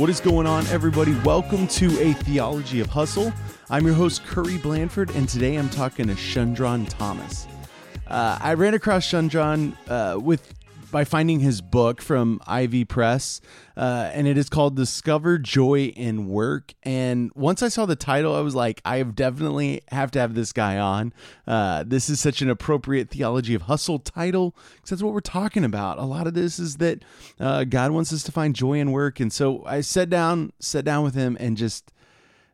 What is going on, everybody? Welcome to a Theology of Hustle. I'm your host, Curry Blandford, and today I'm talking to Shundrawn Thomas. Uh, I ran across Shundrawn uh, with by finding his book from Ivy Press, uh, and it is called "Discover Joy in Work." And once I saw the title, I was like, I have definitely have to have this guy on. Uh, this is such an appropriate theology of hustle title because that's what we're talking about. A lot of this is that uh, God wants us to find joy in work, and so I sat down, sat down with him, and just.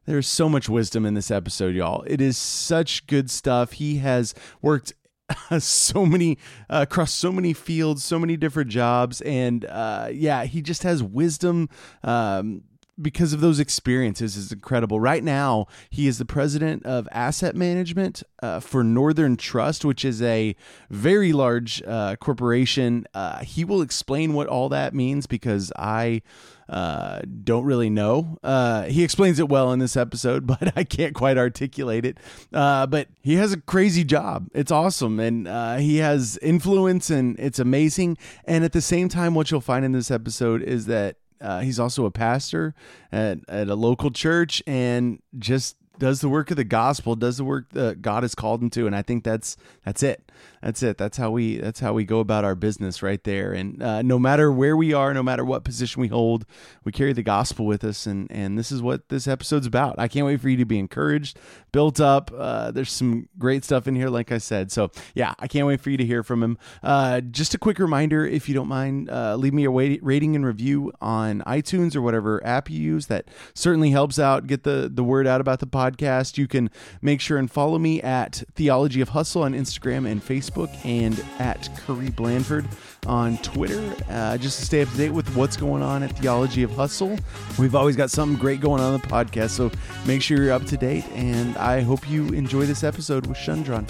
There's so much wisdom in this episode, y'all. It is such good stuff. He has worked so many uh, across so many fields, so many different jobs, and uh, yeah, he just has wisdom. Um, because of those experiences is incredible. Right now, he is the president of asset management uh, for Northern Trust, which is a very large uh, corporation. Uh, he will explain what all that means because I uh, don't really know. Uh, he explains it well in this episode, but I can't quite articulate it. Uh, but he has a crazy job. It's awesome. And uh, he has influence, and it's amazing. And at the same time, what you'll find in this episode is that uh, he's also a pastor at, at a local church and just does the work of the gospel, does the work that God has called him to, and I think that's that's it. That's it. That's how we that's how we go about our business right there. And uh, no matter where we are, no matter what position we hold, we carry the gospel with us. And and this is what this episode's about. I can't wait for you to be encouraged, built up. Uh, there's some great stuff in here, like I said. So yeah, I can't wait for you to hear from him. Uh, just a quick reminder, if you don't mind, uh, leave me a rating and review on iTunes or whatever app you use. That certainly helps out. Get the the word out about the podcast. You can make sure and follow me at Theology of Hustle on Instagram and Facebook. Facebook and at Curry Blandford on Twitter, uh, just to stay up to date with what's going on at Theology of Hustle. We've always got something great going on, on the podcast, so make sure you're up to date. And I hope you enjoy this episode with Shundrawn.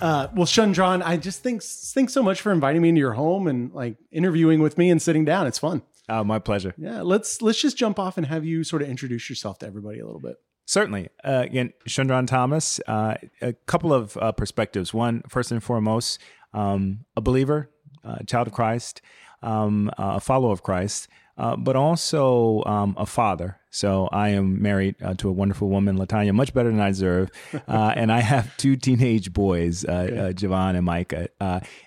Uh, well, Shundrawn, I just think thanks so much for inviting me into your home and like interviewing with me and sitting down. It's fun. Oh, my pleasure. Yeah, let's let's just jump off and have you sort of introduce yourself to everybody a little bit. Certainly. Uh, again, Shundrawn Thomas, uh, a couple of uh, perspectives. One, first and foremost, um, a believer, a child of Christ, um, a follower of Christ, uh, but also um, a father. So I am married uh, to a wonderful woman, Latanya, much better than I deserve. Uh, and I have two teenage boys, uh, Javon and Micah.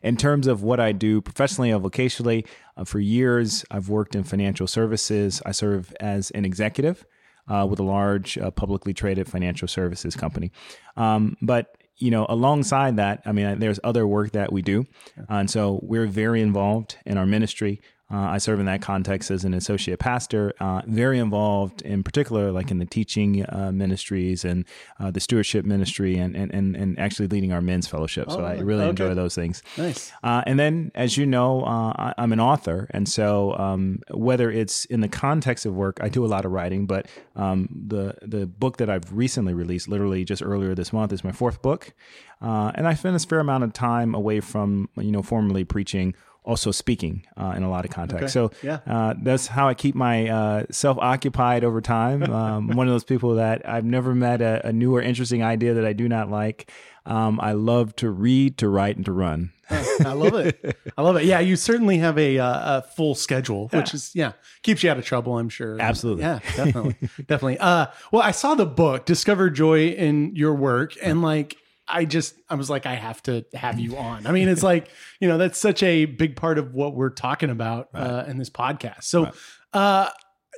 in terms of what I do professionally and vocationally, for years, I've worked in financial services. I serve as an executive uh, with a large uh, publicly traded financial services company. Um, but you know, alongside that, I mean, there's other work that we do, and so we're very involved in our ministry. Uh, I serve in that context as an associate pastor, uh, very involved in particular, like in the teaching uh, ministries and uh, the stewardship ministry, and, and and and actually leading our men's fellowship. So oh, I really okay. enjoy those things. Nice. Uh, and then, as you know, uh, I, am an author, and so um, whether it's in the context of work, I do a lot of writing. But um, the the book that I've recently released, literally just earlier this month, is my fourth book, and I spent a fair amount of time away from you know formally preaching also speaking uh, in a lot of contexts. Okay. So yeah. uh, that's how I keep my uh, self occupied over time. Um, one of those people that I've never met a, a, new or interesting idea that I do not like. Um, I love to read, to write, and to run. I love it. I love it. Yeah, you certainly have a, uh, a full schedule, which yeah. is yeah keeps you out of trouble. I'm sure. Absolutely. Yeah, definitely, definitely. Uh, well, I saw the book, Discover Joy in Your Work, and like I just I was like I have to have you on. I mean, it's like you know that's such a big part of what we're talking about right. uh, in this podcast. So, right. uh,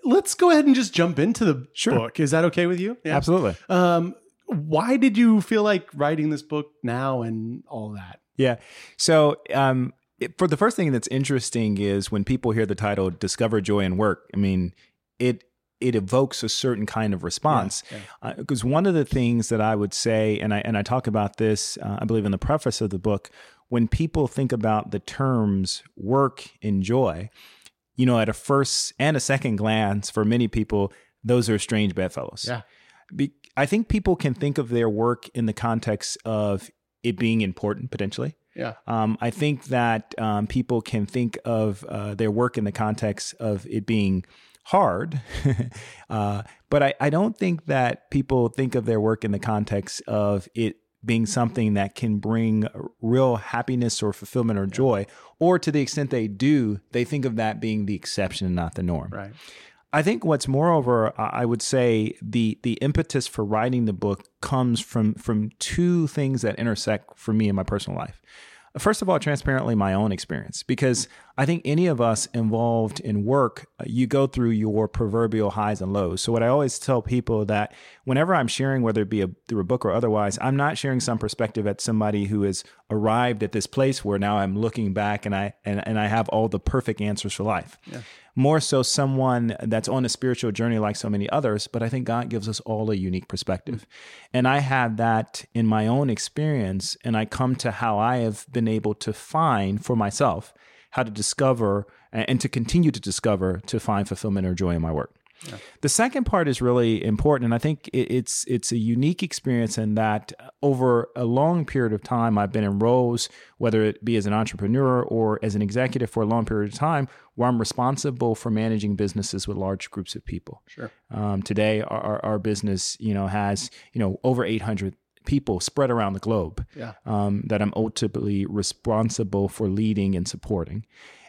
let's go ahead and just jump into the sure. book. Is that okay with you? Yeah. Absolutely. Um, why did you feel like writing this book now and all that? Yeah. So, um, it, for the first thing that's interesting is when people hear the title "Discover Joy in Work." I mean, it it evokes a certain kind of response. Because yeah, yeah. uh, one of the things that I would say, and I and I talk about this, uh, I believe in the preface of the book, when people think about the terms work and joy, you know, at a first and a second glance, for many people, those are strange bedfellows. Yeah. Be- I think people can think of their work in the context of it being important potentially. Yeah. Um, I think that um, people can think of uh, their work in the context of it being hard. uh, but I, I don't think that people think of their work in the context of it being something that can bring real happiness or fulfillment or joy, or to the extent they do, they think of that being the exception and not the norm. Right. I think what's moreover, I would say the the impetus for writing the book comes from from two things that intersect for me in my personal life. First of all, transparently, my own experience, because I think any of us involved in work, uh, you go through your proverbial highs and lows. So, what I always tell people that whenever I'm sharing, whether it be a, through a book or otherwise, I'm not sharing some perspective at somebody who has arrived at this place where now I'm looking back and I and, and I have all the perfect answers for life. Yeah more so someone that's on a spiritual journey like so many others, but I think God gives us all a unique perspective. And I had that in my own experience, and I come to how I have been able to find for myself how to discover and to continue to discover to find fulfillment or joy in my work. Yeah. The second part is really important, and I think it's it's a unique experience in that over a long period of time, I've been in roles, whether it be as an entrepreneur or as an executive for a long period of time, where I'm responsible for managing businesses with large groups of people. Sure. Um, today, our, our business, you know, has you know over 800 people spread around the globe yeah. um, that I'm ultimately responsible for leading and supporting.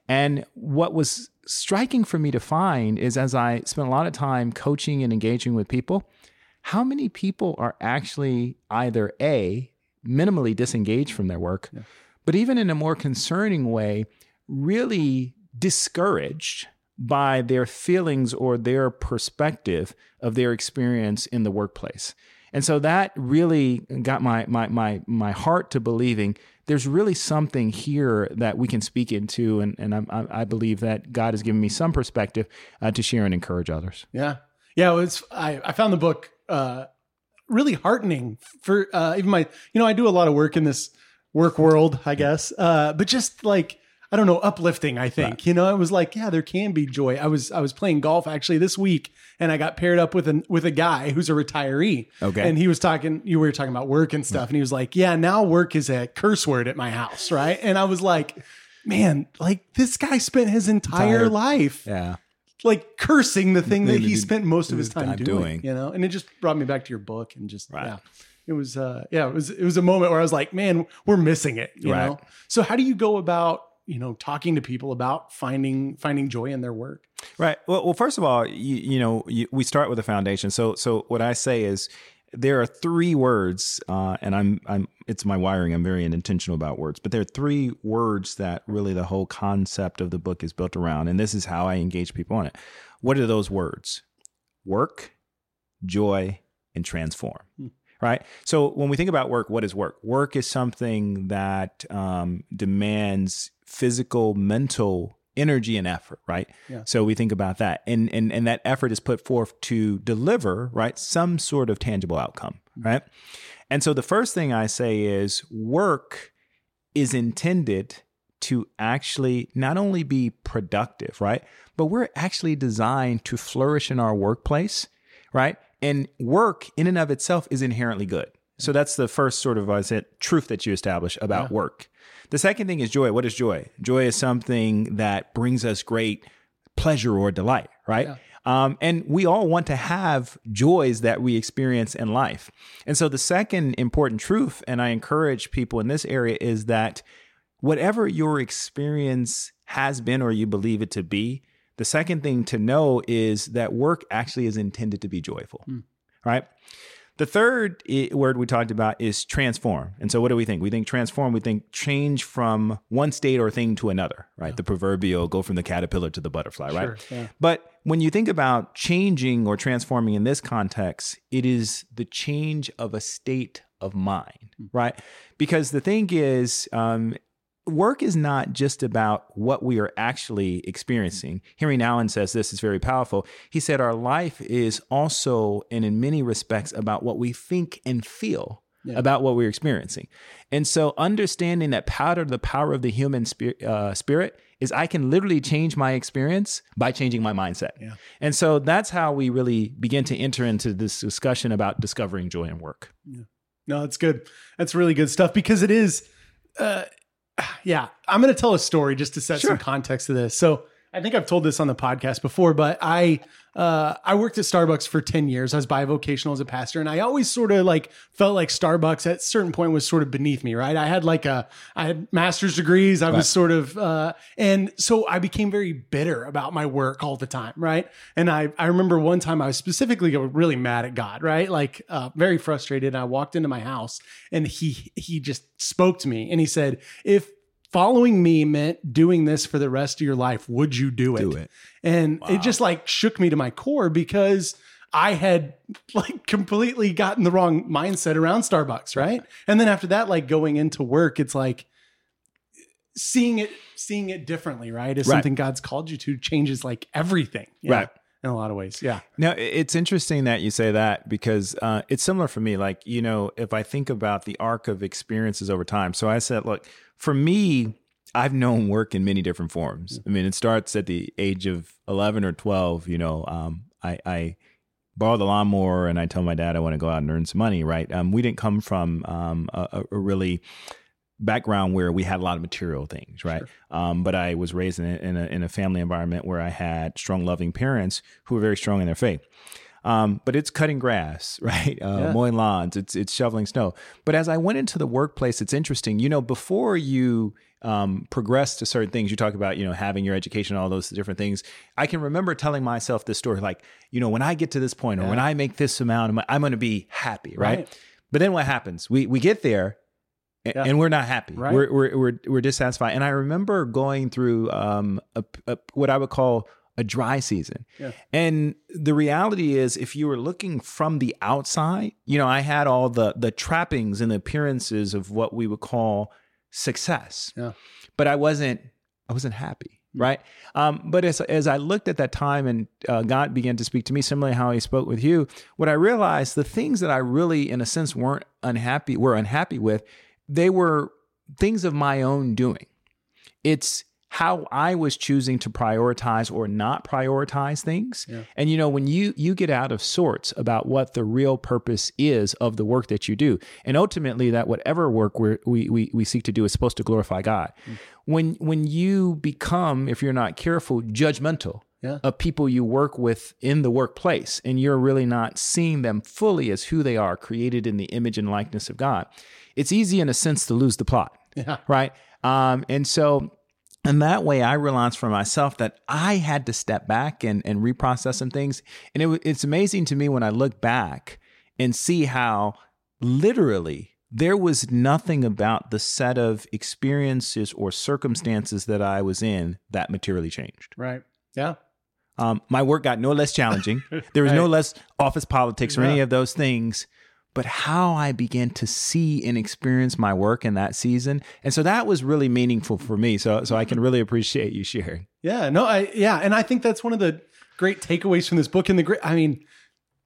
And what was striking for me to find is as I spent a lot of time coaching and engaging with people, how many people are actually either A, minimally disengaged from their work, yeah. but even in a more concerning way, really discouraged by their feelings or their perspective of their experience in the workplace. And so that really got my my my my heart to believing there's really something here that we can speak into, and and I, I believe that God has given me some perspective uh, to share and encourage others. Yeah, yeah. It was I I found the book uh, really heartening for uh, even my you know I do a lot of work in this work world, I guess, uh, but just like I don't know, uplifting, I think. Right. You know, it was like, yeah, there can be joy. I was I was playing golf actually this week and I got paired up with a with a guy who's a retiree. Okay. And he was talking you were talking about work and stuff and he was like, "Yeah, now work is a curse word at my house, right?" And I was like, "Man, like this guy spent his entire Tired. life Yeah. like cursing the thing that he spent most of his time doing, doing, you know?" And it just brought me back to your book and just right. yeah it was uh yeah it was it was a moment where i was like man we're missing it you right. know so how do you go about you know talking to people about finding finding joy in their work. Right. Well, well first of all you, you know you, we start with a foundation. So so what i say is there are three words uh, and i'm i'm it's my wiring. I'm very intentional about words but there are three words that really the whole concept of the book is built around and this is how i engage people on it. What are those words? Work joy and transform hmm. right? So when we think about work, what is work? Work is something that um, demands physical, mental energy and effort, right? Yeah. So we think about that. And, and and that effort is put forth to deliver, right, some sort of tangible outcome, mm-hmm. right? And so the first thing I say is work is intended to actually not only be productive, right? But we're actually designed to flourish in our workplace, right? And work in and of itself is inherently good. So that's the first sort of I said truth that you establish about yeah. work. The second thing is joy. What is joy? Joy is something that brings us great pleasure or delight, right? Yeah. Um, and we all want to have joys that we experience in life. And so the second important truth, and I encourage people in this area, is that whatever your experience has been or you believe it to be, the second thing to know is that work actually is intended to be joyful, mm. right? The third word we talked about is transform. And so, what do we think? We think transform, we think change from one state or thing to another, right? Yeah. The proverbial go from the caterpillar to the butterfly, sure, right? Yeah. But when you think about changing or transforming in this context, it is the change of a state of mind, mm. right? Because the thing is, um, work is not just about what we are actually experiencing. Henri Nouwen says this is very powerful. He said, Our life is also, and in many respects, about what we think and feel. Yeah. About what we're experiencing. And so, understanding that powder, the power of the human spirit, uh, spirit is I can literally change my experience by changing my mindset. Yeah. And so, that's how we really begin to enter into this discussion about discovering joy in work. Yeah. No, that's good. That's really good stuff because it is. Uh, yeah, I'm going to tell a story just to set sure. some context to this. So I think I've told this on the podcast before, but I uh, I worked at Starbucks for ten years. I was bivocational as a pastor, and I always sort of like felt like Starbucks at a certain point was sort of beneath me. Right? I had like a I had master's degrees. I was sort of uh, and so I became very bitter about my work all the time. Right? And I I remember one time I was specifically really mad at God. Right? Like uh, very frustrated. And I walked into my house and he he just spoke to me and he said, if following me meant doing this for the rest of your life, would you do it? Do it. And it just like shook me to my core because I had like completely gotten the wrong mindset around Starbucks, right? And then after that, like going into work, it's like seeing it seeing it differently, right? Is Right. something God's called you to changes like everything. Yeah, Right. In a lot of ways. Yeah. Now, it's interesting that you say that because uh, it's similar for me. Like, you know, if I think about the arc of experiences over time, so I said, look, for me, I've known work in many different forms. I mean, it starts at the age of 11 or 12. You know, um, I, I borrow the lawnmower and I tell my dad I want to go out and earn some money, right? Um, we didn't come from um, a- a really background where we had a lot of material things, right? Um, but I was raised in a, in, a, in a family environment where I had strong, loving parents who were very strong in their faith. Um, but it's cutting grass, right? Uh, Yeah. Mowing lawns. It's it's shoveling snow. But as I went into the workplace, it's interesting. You know, before you um, progress to certain things, you talk about you know having your education, all those different things. I can remember telling myself this story, like you know, when I get to this point or when I make this amount, I'm, I'm going to be happy, right? Right. But then what happens? We we get there. Yeah. And we're not happy. Right. We're, we're we're we're dissatisfied. And I remember going through um a, a, what I would call a dry season. Yeah. And the reality is, if you were looking from the outside, you know, I had all the the trappings and the appearances of what we would call success. Yeah. But I wasn't I wasn't happy. Right. Um, but as as I looked at that time and uh, God began to speak to me, similarly how He spoke with you, what I realized the things that I really, in a sense, weren't unhappy were unhappy with, they were things of my own doing. It's how I was choosing to prioritize or not prioritize things. Yeah. And you know, when you you get out of sorts about what the real purpose is of the work that you do, and ultimately that whatever work we're, we we we seek to do is supposed to glorify God. Mm. When when you become, if you're not careful, judgmental Yeah. of people you work with in the workplace, and you're really not seeing them fully as who they are, created in the image and likeness of God, it's easy in a sense to lose the plot Yeah. right? Um, and so, and that way, I realized for myself that I had to step back and and reprocess some things. And it, it's amazing to me when I look back and see how literally there was nothing about the set of experiences or circumstances that I was in that materially changed. Right. Yeah. Um, my work got no less challenging. There was no less office politics or any of those things. But how I began to see and experience my work in that season, and so that was really meaningful for me. So, so I can really appreciate you sharing. Yeah, no, I yeah, and I think that's one of the great takeaways from this book. And the great, I mean,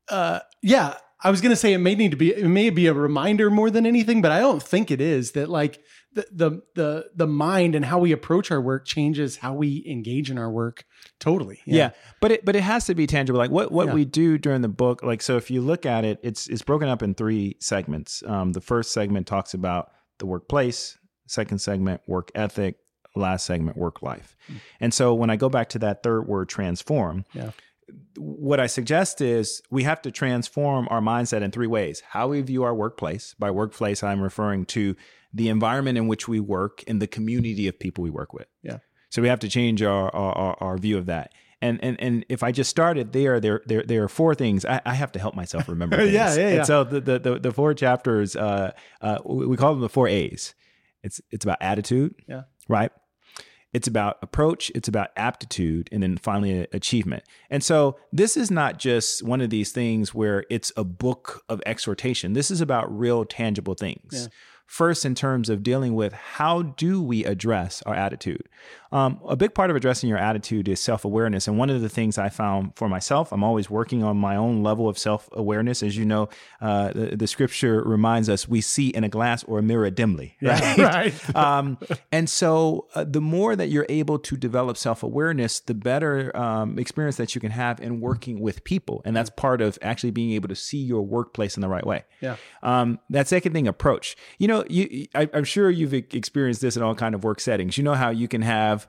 uh, yeah, I was gonna say it may need to be, it may be a reminder more than anything, but I don't think it is. That like the the the the mind and how we approach our work changes how we engage in our work totally. Yeah. but it but it has to be tangible. Like what what Yeah. we do during the book. Like so, if you look at it, it's it's broken up in three segments. Um, the first segment talks about the workplace. Second segment, work ethic. Last segment, work life. And so when I go back to that third word, transform. Yeah. What I suggest is we have to transform our mindset in three ways. How we view our workplace. By workplace, I'm referring to the environment in which we work and the community of people we work with. Yeah. So we have to change our our, our, view of that. And, and and if I just started there, there there there are four things I, I have to help myself remember. Yeah, yeah, yeah. And so the the the, the four chapters, uh, uh, we we call them the four A's. It's it's about attitude. Yeah. Right. It's about approach, it's about aptitude, and then finally achievement. And so this is not just one of these things where it's a book of exhortation. This is about real tangible things. Yeah. First, in terms of dealing with how do we address our attitude? Um, a big part of addressing your attitude is self awareness. And one of the things I found for myself, I'm always working on my own level of self awareness. As you know, uh, the, the scripture reminds us we see in a glass or a mirror dimly, right? right. um, and so, uh, the more that you're able to develop self awareness, the better um, experience that you can have in working with people. And that's part of actually being able to see your workplace in the right way. Yeah. Um, that second thing, approach. You know, you I, I'm sure you've experienced this in all kind of work settings. You know how you can have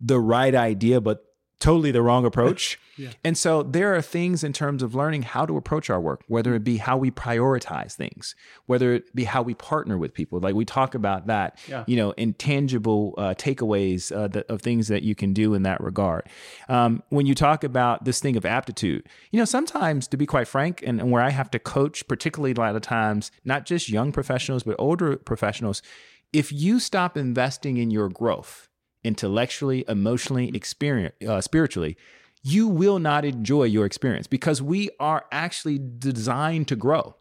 the right idea, but totally the wrong approach. Yeah. And so there are things in terms of learning how to approach our work, whether it be how we prioritize things, whether it be how we partner with people. Like we talk about that, Yeah. you know, intangible uh, takeaways uh, that, of things that you can do in that regard. Um, when you talk about this thing of aptitude, you know, sometimes to be quite frank, and, and where I have to coach, particularly a lot of times, not just young professionals, but older professionals, if you stop investing in your growth, intellectually, emotionally, experience, uh, spiritually, you will not enjoy your experience because we are actually designed to grow.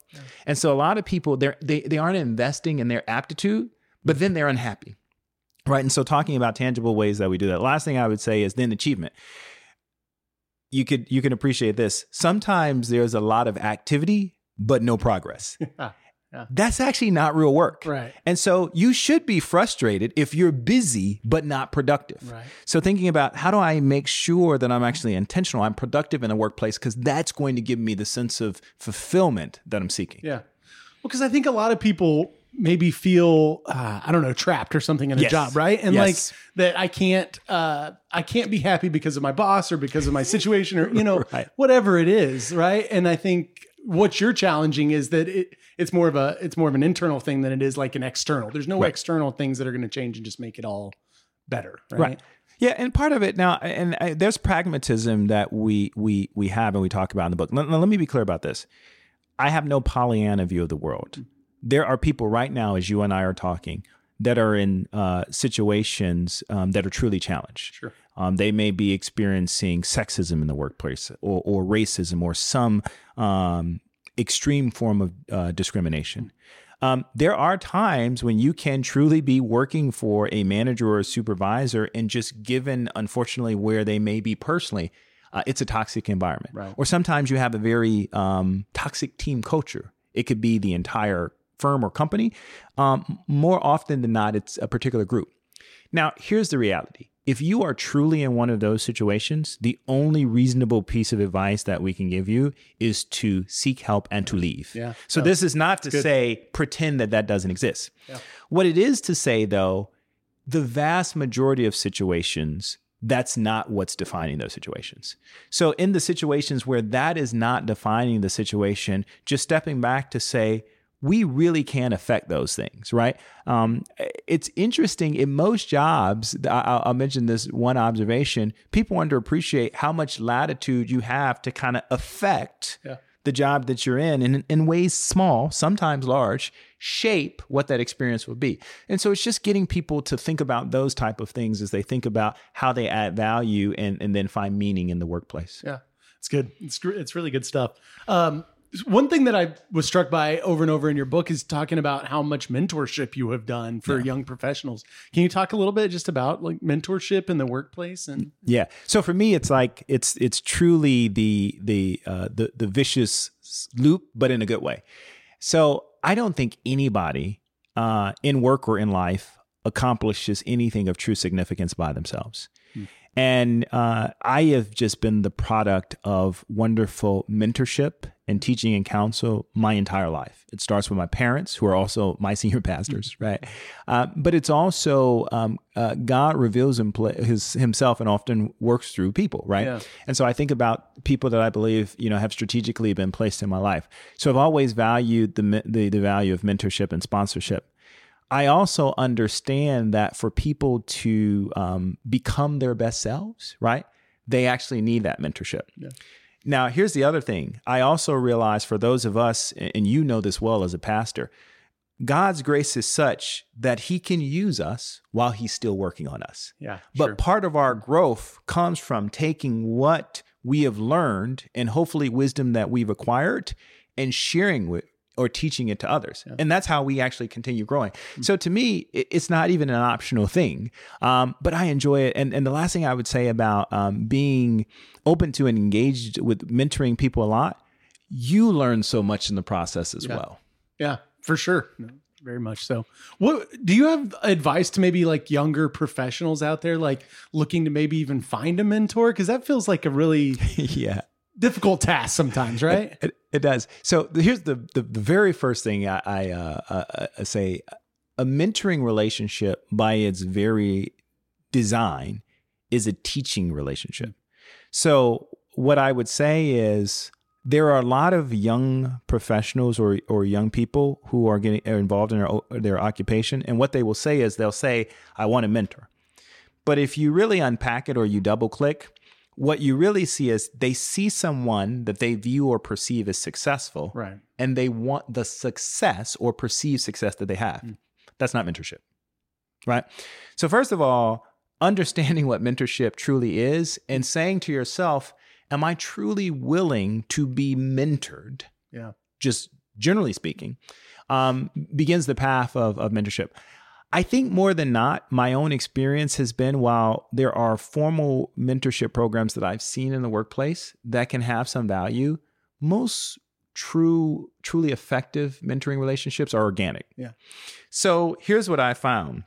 And so a lot of people they're, they they aren't investing in their aptitude, but then they're unhappy. Right. And so talking about tangible ways that we do that. Last thing I would say is then achievement. You could you can appreciate this. Sometimes there's a lot of activity but no progress. Yeah. That's actually not real work. Right. And so you should be frustrated if you're busy but not productive. Right. So thinking about how do I make sure that I'm actually intentional, I'm productive in the workplace because that's going to give me the sense of fulfillment that I'm seeking. Yeah. Well, because I think a lot of people maybe feel uh, I don't know trapped or something in a Yes. job, right? And Yes. like that I can't uh, I can't be happy because of my boss or because of my situation or you know Right. whatever it is, right? And I think what you're challenging is that it it's more of a it's more of an internal thing than it is like an external. There's no Right. external things that are going to change and just make it all better, right? Right. Yeah, and part of it now, and uh, there's pragmatism that we we we have and we talk about in the book. Let, let me be clear about this. I have no Pollyanna view of the world. There are people right now, as you and I are talking, that are in uh, situations um, that are truly challenged. Sure. Um, they may be experiencing sexism in the workplace, or, or racism, or some um, extreme form of uh, discrimination. Um, there are times when you can truly be working for a manager or a supervisor, and just given, unfortunately, where they may be personally, uh, it's a toxic environment. Right. Or sometimes you have a very um, toxic team culture. It could be the entire firm or company. Um, more often than not, it's a particular group. Now, here's the reality. If you are truly in one of those situations, the only reasonable piece of advice that we can give you is to seek help and to leave. Yeah. So this is not to say pretend that that doesn't exist. What it is to say though, the vast majority of situations that's not what's defining those situations. So in the situations where that is not defining the situation, just stepping back to say we really can affect those things, right? Um, it's interesting in most jobs. I- I'll, I'll mention this one observation: people underappreciate how much latitude you have to kind of affect Yeah. the job that you're in, and in ways small, sometimes large, shape what that experience will be. And so it's just getting people to think about those type of things as they think about how they add value and, and then find meaning in the workplace. Yeah, it's good. It's it's really good stuff. Um, one thing that I was struck by over and over in your book is talking about how much mentorship you have done for young professionals. Can you talk a little bit just about like mentorship in the workplace and Yeah. So for me, it's like it's it's truly the the uh, the the vicious loop, but in a good way. So I don't think anybody uh, in work or in life accomplishes anything of true significance by themselves. And uh, I have just been the product of wonderful mentorship and teaching and counsel my entire life. It starts with my parents, who are also my senior pastors, right? Uh, but it's also um, uh, God reveals his, himself and often works through people, right? Yeah. And so I think about people that I believe you know have strategically been placed in my life. So I've always valued the the, the value of mentorship and sponsorship. I also understand that for people to um, become their best selves, right? They actually need that mentorship. Now, here's the other thing. I also realize for those of us, and you know this well as a pastor, God's grace is such that He can use us while He's still working on us. yeah, But part of our growth comes from taking what we have learned and hopefully wisdom that we've acquired and sharing with or teaching it to others. And that's how we actually continue growing. So to me, it's not even an optional thing, um, but I enjoy it. And, and the last thing I would say about um, being open to and engaged with mentoring people a lot, you learn so much in the process as well. yeah, for sure. No, very much so. What do you have advice to maybe like younger professionals out there, like looking to maybe even find a mentor? Because that feels like a really yeah. Difficult task sometimes, right? It, it does. So here's the the, the very first thing I, I uh, uh, uh, say: a mentoring relationship, by its very design, is a teaching relationship. So what I would say is there are a lot of young professionals or or young people who are getting are involved in their their occupation, and what they will say is they'll say, "I want a mentor." But if you really unpack it or you double click, what you really see is they see someone that they view or perceive as successful, Right. and they want the success or perceived success that they have. That's not mentorship, right? So, first of all, understanding what mentorship truly is and saying to yourself, Am I truly willing to be mentored? Yeah. Just generally speaking, um, begins the path of, of mentorship. I think more than not, my own experience has been while there are formal mentorship programs that I've seen in the workplace that can have some value, most true, truly effective mentoring relationships are organic. Yeah. So here's what I found.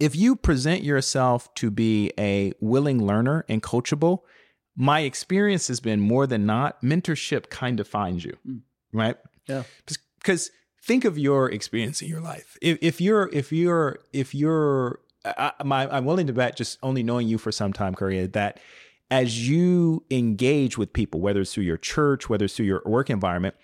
If you present yourself to be a willing learner and coachable, my experience has been more than not, mentorship kind of finds you, mm. right? Yeah. Because think of your experience in your life. If, if you're, if you're, if you're, I, I'm willing to bet, just only knowing you for some time, Curry, that as you engage with people, whether it's through your church, whether it's through your work environment,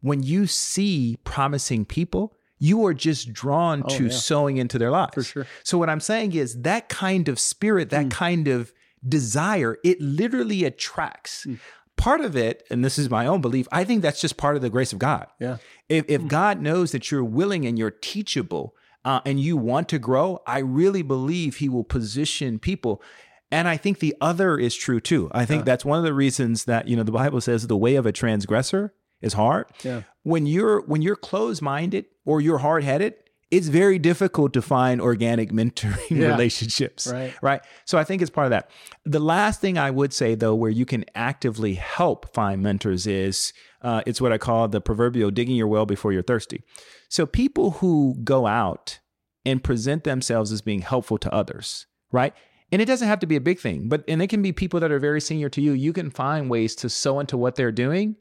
when you see promising people, you are just drawn oh, to yeah. sowing into their lives. For sure. So what I'm saying is that kind of spirit, that mm. kind of desire, it literally attracts. Mm. Part of it, and this is my own belief, I think that's just part of the grace of God. Yeah. If, if God knows that you're willing and you're teachable uh, and you want to grow, I really believe He will position people. And I think the other is true too. I think that's one of the reasons that you know the Bible says the way of a transgressor is hard. Yeah. When you're when you're closed minded or you're hard headed, it's very difficult to find organic mentoring Yeah. relationships. Right. Right. So I think it's part of that. The last thing I would say though, where you can actively help find mentors is uh, it's what I call the proverbial digging your well before you're thirsty. So people who go out and present themselves as being helpful to others, right? And it doesn't have to be a big thing, but and it can be people that are very senior to you. You can find ways to sow into what they're doing.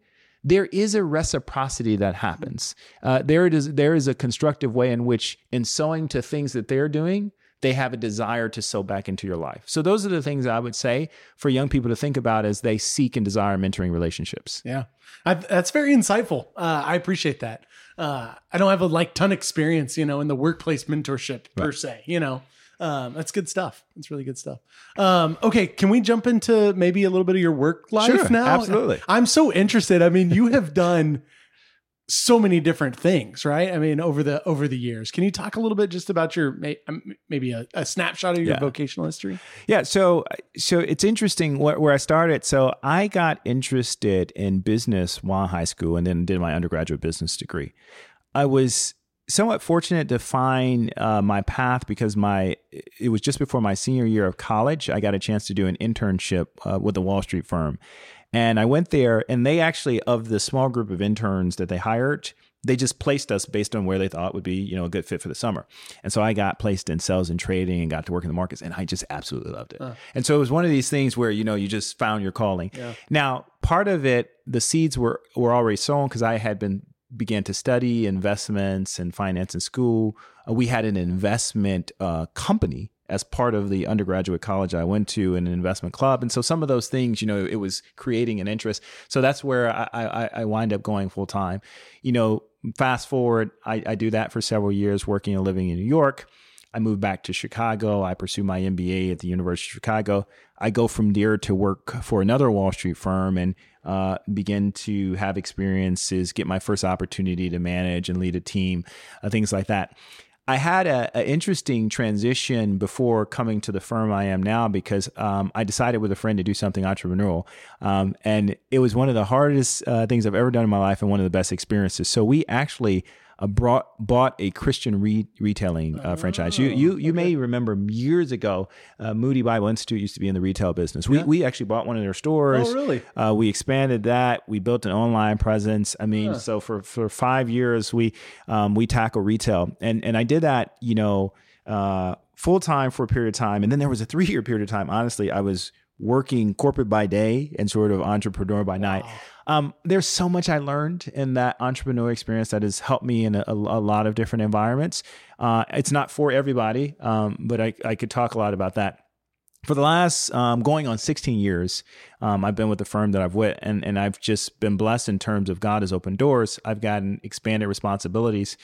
There is a reciprocity that happens. Uh, there it is. There is a constructive way in which, in sowing to things that they're doing, they have a desire to sow back into your life. So those are the things I would say for young people to think about as they seek and desire mentoring relationships. Yeah, I, that's very insightful. Uh, I appreciate that. Uh, I don't have a like ton experience, you know, in the workplace mentorship per se. You know, um, that's good stuff. That's really good stuff. Um, okay, can we jump into maybe a little bit of your work life Sure, now? absolutely. I'm so interested. I mean, you have done so many different things, right? I mean, over the over the years. Can you talk a little bit just about your um, maybe a, a snapshot of your Yeah. vocational history? Yeah, so so it's interesting where, where I started. So I got interested in business while high school, and then did my undergraduate business degree. I was somewhat fortunate to find uh, my path because my it was just before my senior year of college. I got a chance to do an internship uh, with a Wall Street firm, and I went there, and they actually of the small group of interns that they hired. They just placed us based on where they thought would be, you know, a good fit for the summer. And so I got placed in sales and trading and got to work in the markets and I just absolutely loved it. And so it was one of these things where, you know, you just found your calling. Now, part of it, the seeds were were already sown because I had been began to study investments and finance in school. Uh, we had an investment uh, company as part of the undergraduate college I went to, in an investment club, and so some of those things, you know, it was creating an interest. So that's where I I, I wind up going full time. You know, fast forward, I, I do that for several years, working and living in New York. I move back to Chicago. I pursue my MBA at the University of Chicago. I go from there to work for another Wall Street firm and uh, begin to have experiences, get my first opportunity to manage and lead a team, uh, things like that. I had a, a interesting transition before coming to the firm I am now because um, I decided with a friend to do something entrepreneurial, um, and it was one of the hardest uh, things I've ever done in my life and one of the best experiences. So we actually uh, brought bought a Christian re- retailing uh, franchise. You you you may remember years ago, uh, Moody Bible Institute used to be in the retail business. We we actually bought one of their stores. Oh, really? Uh, we expanded that. We built an online presence. I mean, so for for five years we um, we tackle retail, and and I did that. You know. Uh, full time for a period of time, and then there was a three year period of time. Honestly, I was working corporate by day and sort of entrepreneur by night. Um, there's so much I learned in that entrepreneur experience that has helped me in a, a lot of different environments. Uh, it's not for everybody, um, but I, I could talk a lot about that. for the last um, going on 16 years, um, I've been with the firm that I've with, and, and I've just been blessed in terms of God has opened doors. I've gotten expanded responsibilities.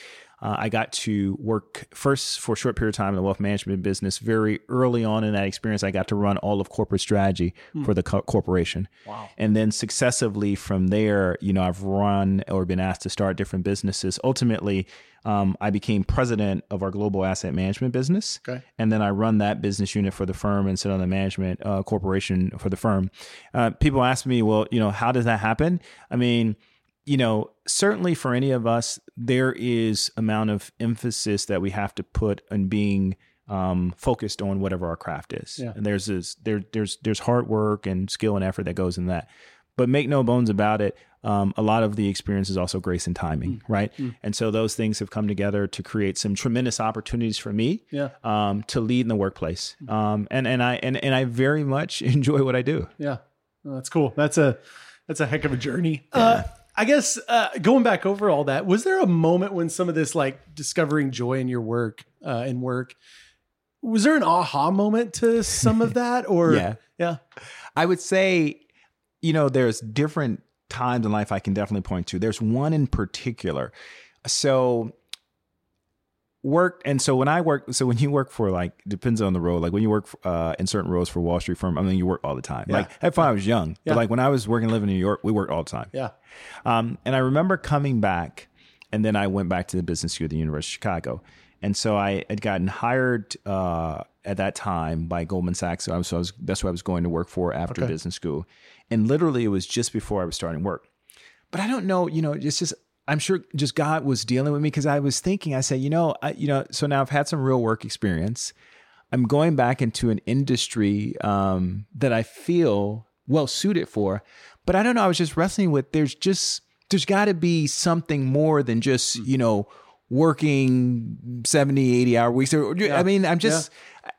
Uh, I got to work first for a short period of time in the wealth management business. Very early on in that experience, I got to run all of corporate strategy for the co- corporation. Wow. And then successively from there, you know, I've run or been asked to start different businesses. Ultimately, um, I became president of our global asset management business. Okay. And then I run that business unit for the firm and sit on the management uh, corporation for the firm. Uh, people ask me, well, you know, how does that happen? I mean, you know, certainly for any of us, there is amount of emphasis that we have to put on being um, focused on whatever our craft is. Yeah. And there's this, there, there's there's hard work and skill and effort that goes in that. But make no bones about it, um, a lot of the experience is also grace and timing, right? And so those things have come together to create some tremendous opportunities for me Yeah. um, to lead in the workplace. Um, and and I and, and I very much enjoy what I do. Yeah, Well, that's cool. That's a that's a heck of a journey. Uh, I guess uh, going back over all that, was there a moment when some of this, like discovering joy in your work uh, in work, was there an aha moment to some of that, or Yeah. yeah, I would say, you know, there's different times in life I can definitely point to. There's one in particular. So work and so when I work so when you work for like depends on the role like when you work uh, in certain roles for Wall Street firm I mean you work all the time Yeah. like at I was young Yeah. but like when I was working living in New York we worked all the time yeah, um, and I remember coming back, and then I went back to the business school at the University of Chicago. And so I had gotten hired uh, at that time by Goldman Sachs. So I was, so I was that's what I was going to work for after Okay. business school. And literally, it was just before I was starting work. But I don't know, you know, it's just I'm sure just God was dealing with me because I was thinking, I said, you know, I, you know, so now I've had some real work experience. I'm going back into an industry um, that I feel well suited for, but I don't know. I was just wrestling with there's just there's got to be something more than just you know working 70 80 hour weeks or i mean i'm just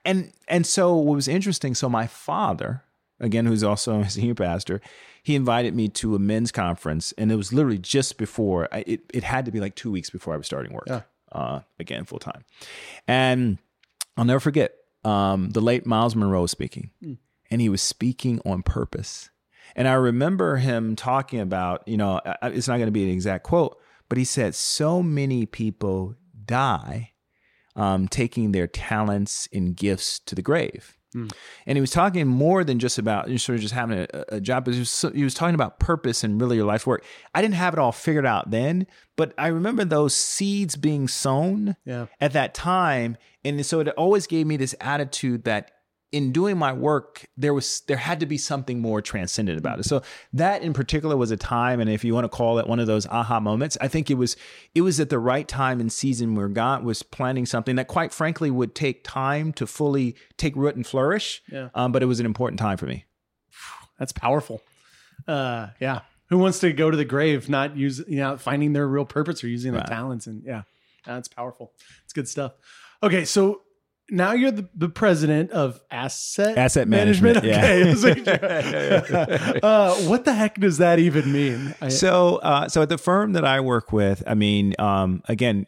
and and so what was interesting so my father again who's also a senior pastor he invited me to a men's conference and it was literally just before I, it, it had to be like two weeks before i was starting work Yeah. uh, again full time and i'll never forget um, the late Myles Munroe speaking and he was speaking on purpose and I remember him talking about, you know, it's not going to be an exact quote, but he said, so many people die um, taking their talents and gifts to the grave. Mm. And he was talking more than just about you sort of just having a, a job, but he was, so- he was talking about purpose and really your life's work. I didn't have it all figured out then, but I remember those seeds being sown yeah, at that time. And so it always gave me this attitude that in doing my work, there was there had to be something more transcendent about it. So that in particular was a time, and if you want to call it one of those aha moments, I think it was it was at the right time and season where God was planning something that, quite frankly, would take time to fully take root and flourish. Yeah. Um, but it was an important time for me. that's powerful. Uh, yeah, who wants to go to the grave not use you know finding their real purpose or using their talents and yeah, that's powerful. It's good stuff. Okay, so. Now you're the, the president of asset Asset management, yeah. Okay, like, uh, what the heck does that even mean? I- So, uh, so at the firm that I work with, I mean, um, again,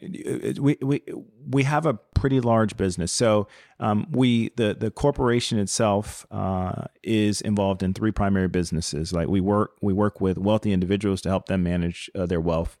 we we we have a pretty large business. So, um, we the the corporation itself uh, is involved in three primary businesses. Like we work we work with wealthy individuals to help them manage uh, their wealth.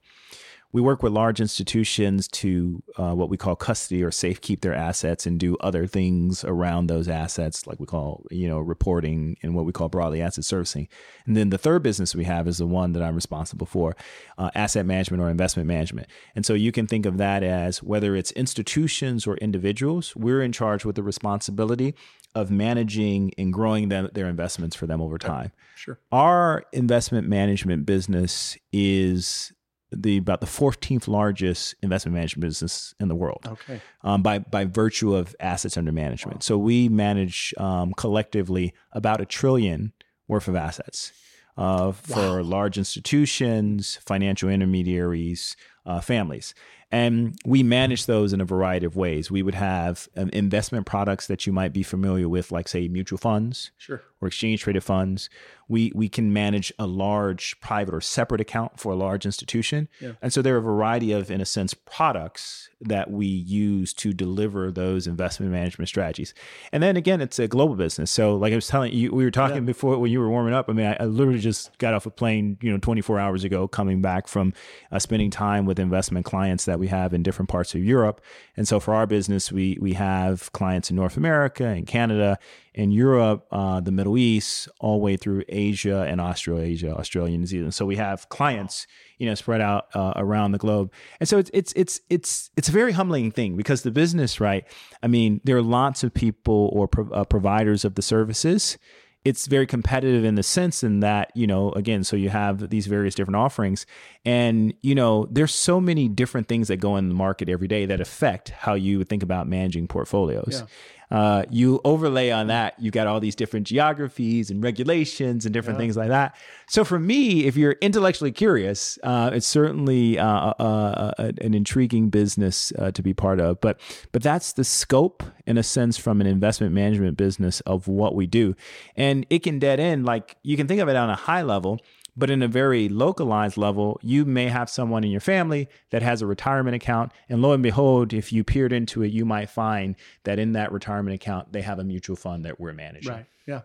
We work with large institutions to uh, what we call custody or safekeep their assets and do other things around those assets, like we call you know reporting and what we call broadly asset servicing. And then the third business we have is the one that I'm responsible for, uh, asset management or investment management. And so you can think of that as whether it's institutions or individuals, we're in charge with the responsibility of managing and growing them, their investments for them over time. sure. Our investment management business is the about the 14th largest investment management business in the world Okay. um, by by virtue of assets under management. So we manage um, collectively about a trillion worth of assets uh, for large institutions, financial intermediaries, uh, families. And we manage those in a variety of ways. We would have um, investment products that you might be familiar with, like, say, mutual funds Sure. Or exchange traded funds. We we can manage a large private or separate account for a large institution. Yeah. And so there are a variety of, in a sense, products that we use to deliver those investment management strategies. And then again, it's a global business. So like I was telling you, we were talking Yeah. before when you were warming up. I mean, I, I literally just got off a plane, you know, 24 hours ago, coming back from uh, spending time with investment clients that we have in different parts of Europe. And so for our business, we we have clients in North America and Canada, in Europe, uh, the Middle East, all the way through Asia and Australasia, Australia, New Zealand. So we have clients, you know, spread out uh, around the globe, and so it's it's it's it's it's a very humbling thing because the business, right? I mean, there are lots of people or pro- uh, providers of the services. It's very competitive in the sense in that you know, again, so you have these various different offerings, and you know, there's so many different things that go in the market every day that affect how you think about managing portfolios. Uh, you overlay on that, you've got all these different geographies and regulations and different things like that. So for me, if you're intellectually curious, uh, it's certainly uh, uh, uh, an intriguing business uh, to be part of. But but that's the scope, in a sense, from an investment management business of what we do, and it can dead end. Like you can think of it on a high level. But in a very localized level, you may have someone in your family that has a retirement account. And lo and behold, if you peered into it, you might find that in that retirement account, they have a mutual fund that we're managing. Right. Yeah.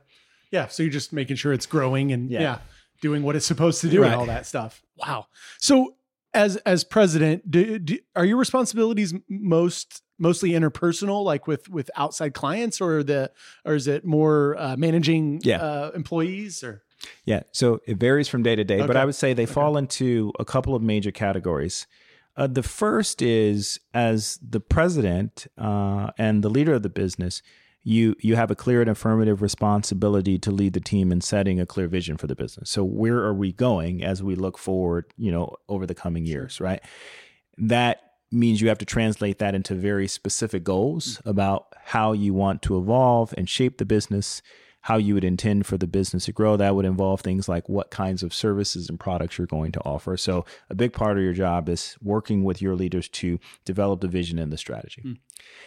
Yeah. So you're just making sure it's growing and yeah, Yeah. doing what it's supposed to do and all that stuff. Wow. So as as president, do, do, are your responsibilities most mostly interpersonal, like with with outside clients, or the or is it more uh, managing Yeah. uh, employees or Yeah. So it varies from day to day, but I would say they fall into a couple of major categories. Uh, the first is as the president uh, and the leader of the business, you you have a clear and affirmative responsibility to lead the team in setting a clear vision for the business. So where are we going as we look forward, you know, over the coming years, right? That means you have to translate that into very specific goals about how you want to evolve and shape the business, how you would intend for the business to grow. That would involve things like what kinds of services and products you're going to offer. So, a big part of your job is working with your leaders to develop the vision and the strategy.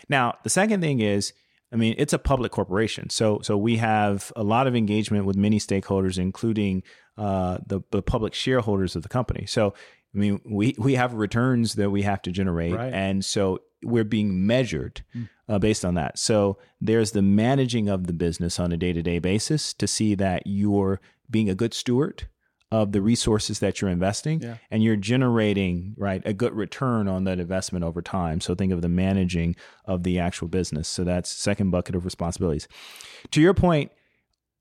Now, the second thing is, I mean, it's a public corporation, so so we have a lot of engagement with many stakeholders, including uh, the the public shareholders of the company. So, I mean, we we have returns that we have to generate, Right. and so we're being measured uh, based on that. So there's the managing of the business on a day to day basis to see that you're being a good steward of the resources that you're investing Yeah. and you're generating right a good return on that investment over time so think of the managing of the actual business so that's second bucket of responsibilities to your point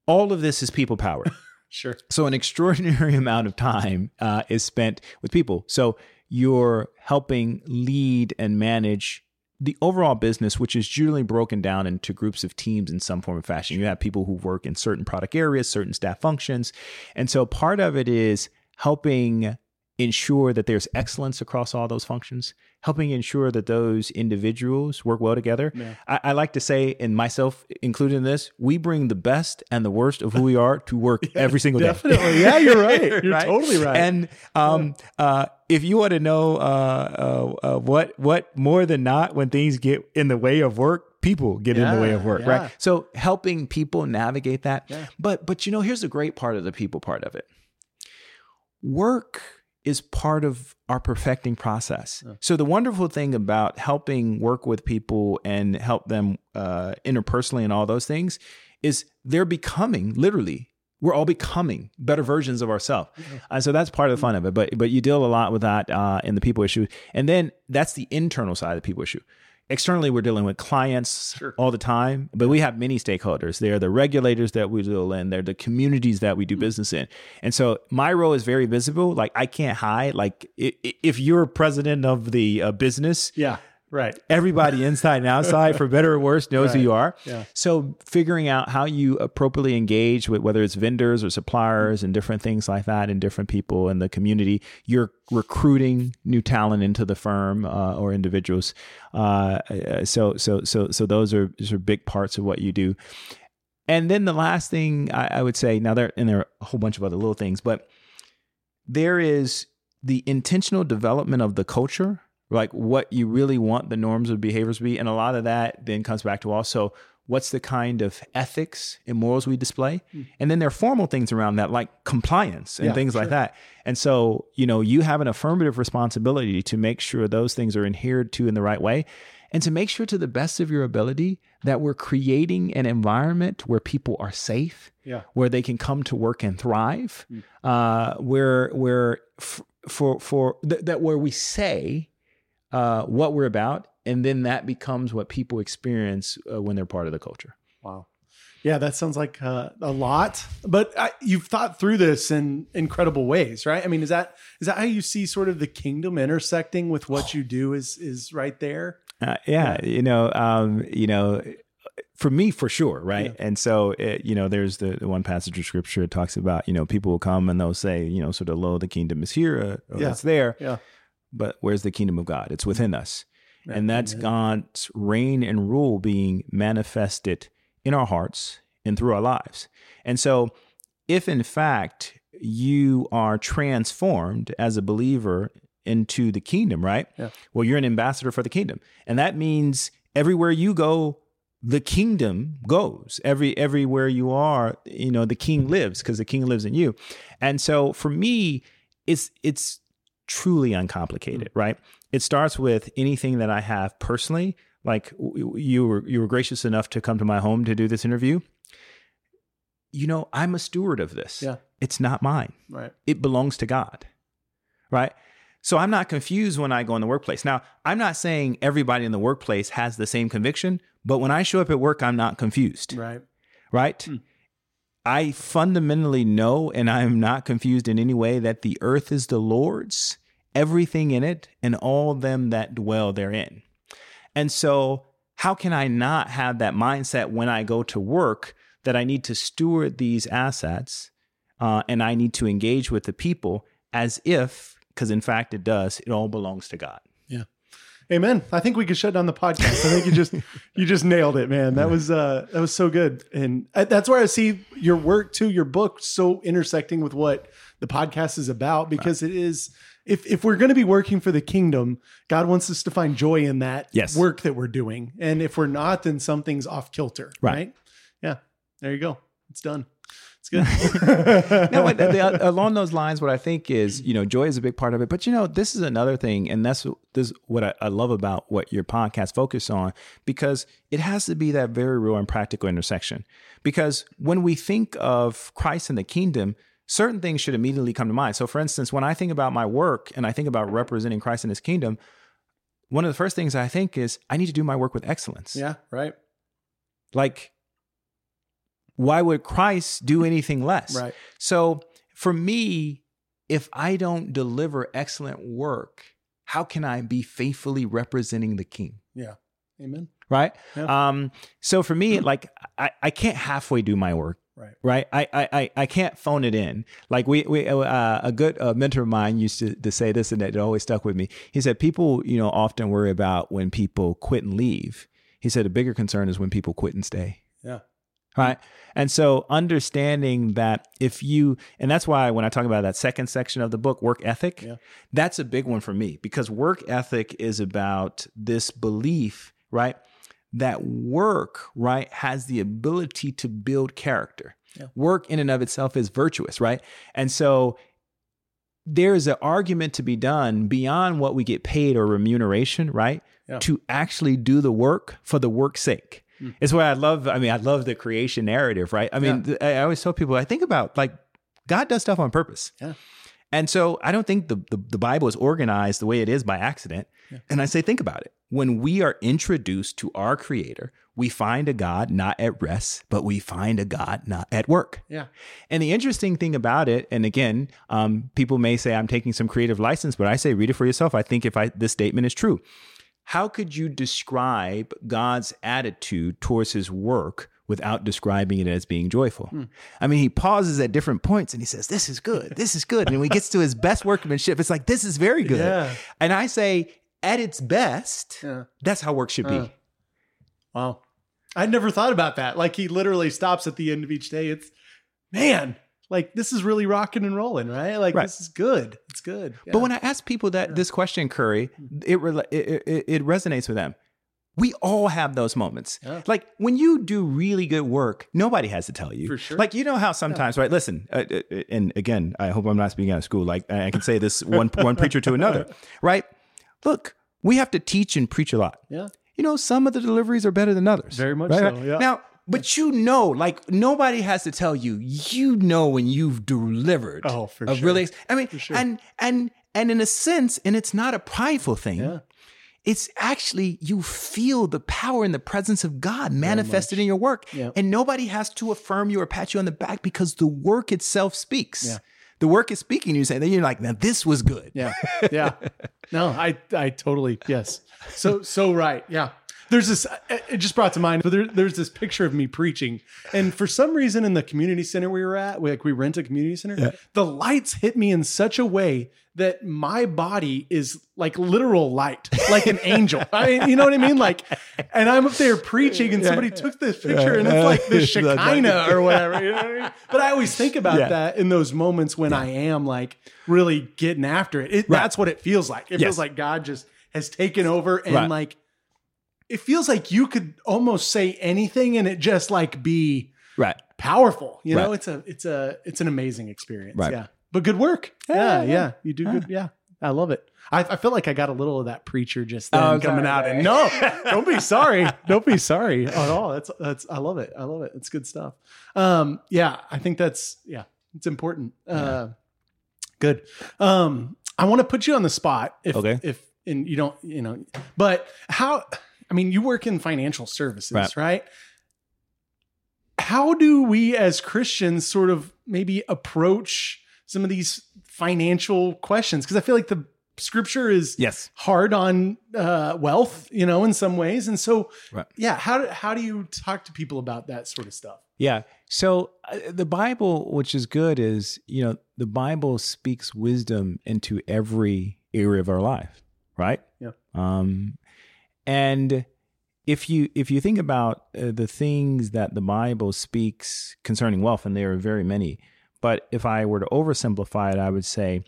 all of this is people power sure? so an extraordinary amount of time uh, is spent with people. So you're helping lead and manage the overall business, which is generally broken down into groups of teams in some form or fashion. You have people who work in certain product areas, certain staff functions. And so part of it is helping ensure that there's excellence across all those functions, helping ensure that those individuals work well together. Yeah. I, I like to say, and myself included in this, we bring the best and the worst of who we are to work every single day. Definitely. Yeah, you're right. You're totally right. And um, uh, if you want to know uh, uh, uh, what what more than not when things get in the way of work, people get in the way of work, Yeah, yeah. right? So helping people navigate that. Yeah. But but you know, here's the great part of the people part of it. Work is part of our perfecting process. So the wonderful thing about helping work with people and help them uh, interpersonally and all those things is they're becoming literally. We're all becoming better versions of ourselves, and so that's part of the fun of it. But but you deal a lot with that uh, in the people issue, and then that's the internal side of the people issue. Externally, we're dealing with clients Sure. all the time, but we have many stakeholders. They're the regulators that we deal in. They're the communities that we do business in. And so my role is very visible. Like I can't hide. Like if you're president of the uh, business, Yeah. Right. everybody inside and outside, for better or worse, knows who you are. Yeah. So figuring out how you appropriately engage with whether it's vendors or suppliers and different things like that, and different people in the community, you're recruiting new talent into the firm uh, or individuals. Uh, uh, so so so so those are those are big parts of what you do. And then the last thing I, I would say, now there and there are a whole bunch of other little things, but there is the intentional development of the culture, like what you really want the norms of behaviors to be. And a lot of that then comes back to also what's the kind of ethics and morals we display. And then there are formal things around that, like compliance and Yeah, things like that. And so, you know, you have an affirmative responsibility to make sure those things are adhered to in the right way. And to make sure to the best of your ability that we're creating an environment where people are safe, Yeah. where they can come to work and thrive, uh, where where f- for for th- that where we say uh, what we're about, and then that becomes what people experience uh, when they're part of the culture. Wow. Yeah, that sounds like uh, a lot, but I, you've thought through this in incredible ways, right? I mean, is that is that how you see sort of the kingdom intersecting with what you do? Is is right there? Uh, yeah, you know, um, you know, for me, for sure, right? And so, it, you know, there's the, the one passage of scripture that talks about, you know, people will come and they'll say, you know, sort of, lo, the kingdom is here, uh, or Yeah. it's there, Yeah. But where's the kingdom of God? It's within us, and that's God's reign and rule being manifested in our hearts and through our lives. And so, if in fact you are transformed as a believer into the kingdom, right? Yeah. Well, you're an ambassador for the kingdom. And that means everywhere you go, the kingdom goes. Every everywhere you are, you know, the king lives because the king lives in you. And so for me, it's it's truly uncomplicated, mm. right? It starts with anything that I have personally. Like you were you were gracious enough to come to my home to do this interview. You know, I'm a steward of this. Yeah. It's not mine Right. it belongs to God. Right? So I'm not confused when I go in the workplace. Now, I'm not saying everybody in the workplace has the same conviction, but when I show up at work, I'm not confused. Right. Right? Hmm. I fundamentally know and I am not confused in any way that the earth is the Lord's, everything in it, and all them that dwell therein. And so, how can I not have that mindset when I go to work that I need to steward these assets uh, and I need to engage with the people as if, because in fact it does, it all belongs to God. Amen. I think we could shut down the podcast. I think you just you just nailed it, man. That was uh that was so good. And that's where I see your work too, your book so intersecting with what the podcast is about because it is if if we're going to be working for the kingdom, God wants us to find joy in that Yes. work that we're doing. And if we're not, then something's off kilter, Right. right? Yeah. There you go. It's done. It's good. no, but uh, the, the- along those lines, what I think is, you know, joy is a big part of it. But you know, this is another thing, and that's this is what I, I love about what your podcast focuses on, because it has to be that very real and practical intersection. Because when we think of Christ and the kingdom, certain things should immediately come to mind. So, for instance, when I think about my work and I think about representing Christ and His kingdom, one of the first things I think is I need to do my work with excellence. yeah, right. Like, why would Christ do anything less? Right. So for me, if I don't deliver excellent work, how can I be faithfully representing the king? Yeah. Amen. Right. Yeah. Um, so for me, like I, I can't halfway do my work. Right. Right. I, I, I- I can't phone it in. Like we, we uh, a good uh, mentor of mine used to, to say this and it always stuck with me. He said, people, you know, often worry about when people quit and leave. He said, a bigger concern is when people quit and stay Yeah. Right and so understanding that if you and that's why when i talk about that second section of the book work ethic Yeah. that's a big one for me because work ethic is about this belief right that work right has the ability to build character Yeah. work in and of itself is virtuous right and so there's an argument to be done beyond what we get paid or remuneration right Yeah. to actually do the work for the work's sake it's what I love. I mean, I love the creation narrative, right? I mean, th- I always tell people, I think about like God does stuff on purpose. Yeah. And so I don't think the, the, the Bible is organized the way it is by accident. And I say, think about it. When we are introduced to our creator, we find a God not at rest, but we find a God not at work. Yeah. And the interesting thing about it, and again, um, people may say I'm taking some creative license, but I say read it for yourself. I think if I this statement is true, how could you describe God's attitude towards His work without describing it as being joyful? Hmm. I mean, He pauses at different points and He says, "This is good. This is good." And when He gets to His best workmanship, it's like, "This is very good." Yeah. And I say, at its best, Yeah. that's how work should be. Wow. I'd never thought about that. Like he literally stops at the end of each day. It's man, like this is really rocking and rolling, right? Like Right. this is good. Good. But when I ask people that this question, Curry, it, rela- it, it it resonates with them. We all have those moments. Yeah. Like when you do really good work, nobody has to tell you. For sure. Like you know how sometimes, right? Listen, uh, uh, and again, I hope I'm not speaking out of school. Like I can say this one one preacher to another, right? Look, we have to teach and preach a lot. yeah, You know, some of the deliveries are better than others. Very much right? so, yeah. Now, but you know, like nobody has to tell you. You know when you've delivered. Oh, for a sure. really. I mean, sure. and and and in a sense, and it's not a prideful thing. yeah, It's actually you feel the power and the presence of God manifested in your work, Yeah. and nobody has to affirm you or pat you on the back because the work itself speaks. Yeah. The work is speaking. You say, then you're like, now this was good. yeah, yeah. No, I I totally yes. So so right. Yeah. There's this. It just brought to mind. But there, there's this picture of me preaching, and for some reason, in the community center we were at, we, like we rent a community center, the lights hit me in such a way that my body is like literal light, like an angel. I mean, you know what I mean? Like, and I'm up there preaching, and somebody took this picture, and it's like the Shekinah or whatever. You know what I mean? But I always think about Yeah. that in those moments when I am like really getting after it. it That's what it feels like. It Yes. feels like God just has taken over and Right. like it feels like you could almost say anything and it just like be Right. powerful. You know, it's a it's a it's an amazing experience. Right. Yeah. But good work. Yeah, Yeah, yeah. yeah. You do good. Yeah. I love it. I, I feel like I got a little of that preacher just then Oh, coming sorry, out. And no, don't be sorry. Don't be sorry at all. That's that's I love it. I love it. It's good stuff. Um, yeah, I think that's yeah, it's important. Uh good. Um, I want to put you on the spot if Okay. if and you don't, you know, but how I mean, you work in financial services, Right. right? How do we as Christians sort of maybe approach some of these financial questions? Because I feel like the scripture is Yes. hard on uh, wealth, you know, in some ways. And so, Right. yeah, how do, how do you talk to people about that sort of stuff? Yeah. So uh, the Bible, which is good, is you know the Bible speaks wisdom into every area of our life, right? Yeah. Um, and if you if you think about uh, the things that the Bible speaks concerning wealth, and there are very many, but if I were to oversimplify it, I would say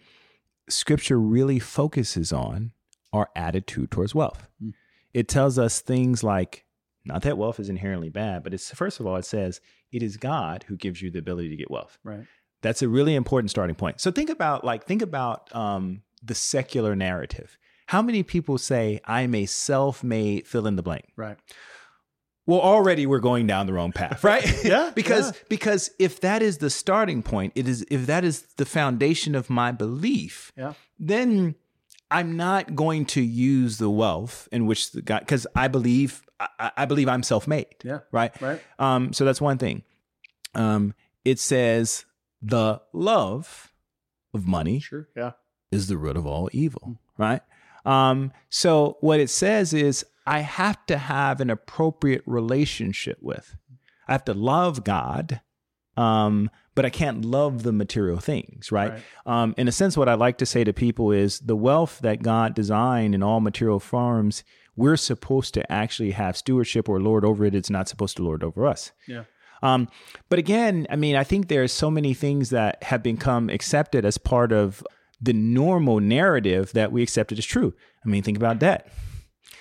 Scripture really focuses on our attitude towards wealth. Mm. It tells us things like not that wealth is inherently bad, but it's first of all, it says it is God who gives you the ability to get wealth. Right. That's a really important starting point. So think about like think about um, the secular narrative. How many people say I'm a self-made fill in the blank? Right. Well, already we're going down the wrong path, right? Yeah, because yeah. because if that is the starting point, it is if that is the foundation of my belief, Yeah. then I'm not going to use the wealth in which the God because I believe I, I believe I'm self-made. Yeah. Right. Right. Um, so that's one thing. Um, it says the love of money Sure. Yeah. is the root of all evil, right? Um, so what it says is I have to have an appropriate relationship with. I have to love God, um, but I can't love the material things, right? Right. Um, in a sense, what I like to say to people is the wealth that God designed in all material forms, we're supposed to actually have stewardship or lord over it. It's not supposed to lord over us. Yeah. Um, but again, I mean, I think there's so many things that have become accepted as part of the normal narrative that we accepted as true. I mean, think about that.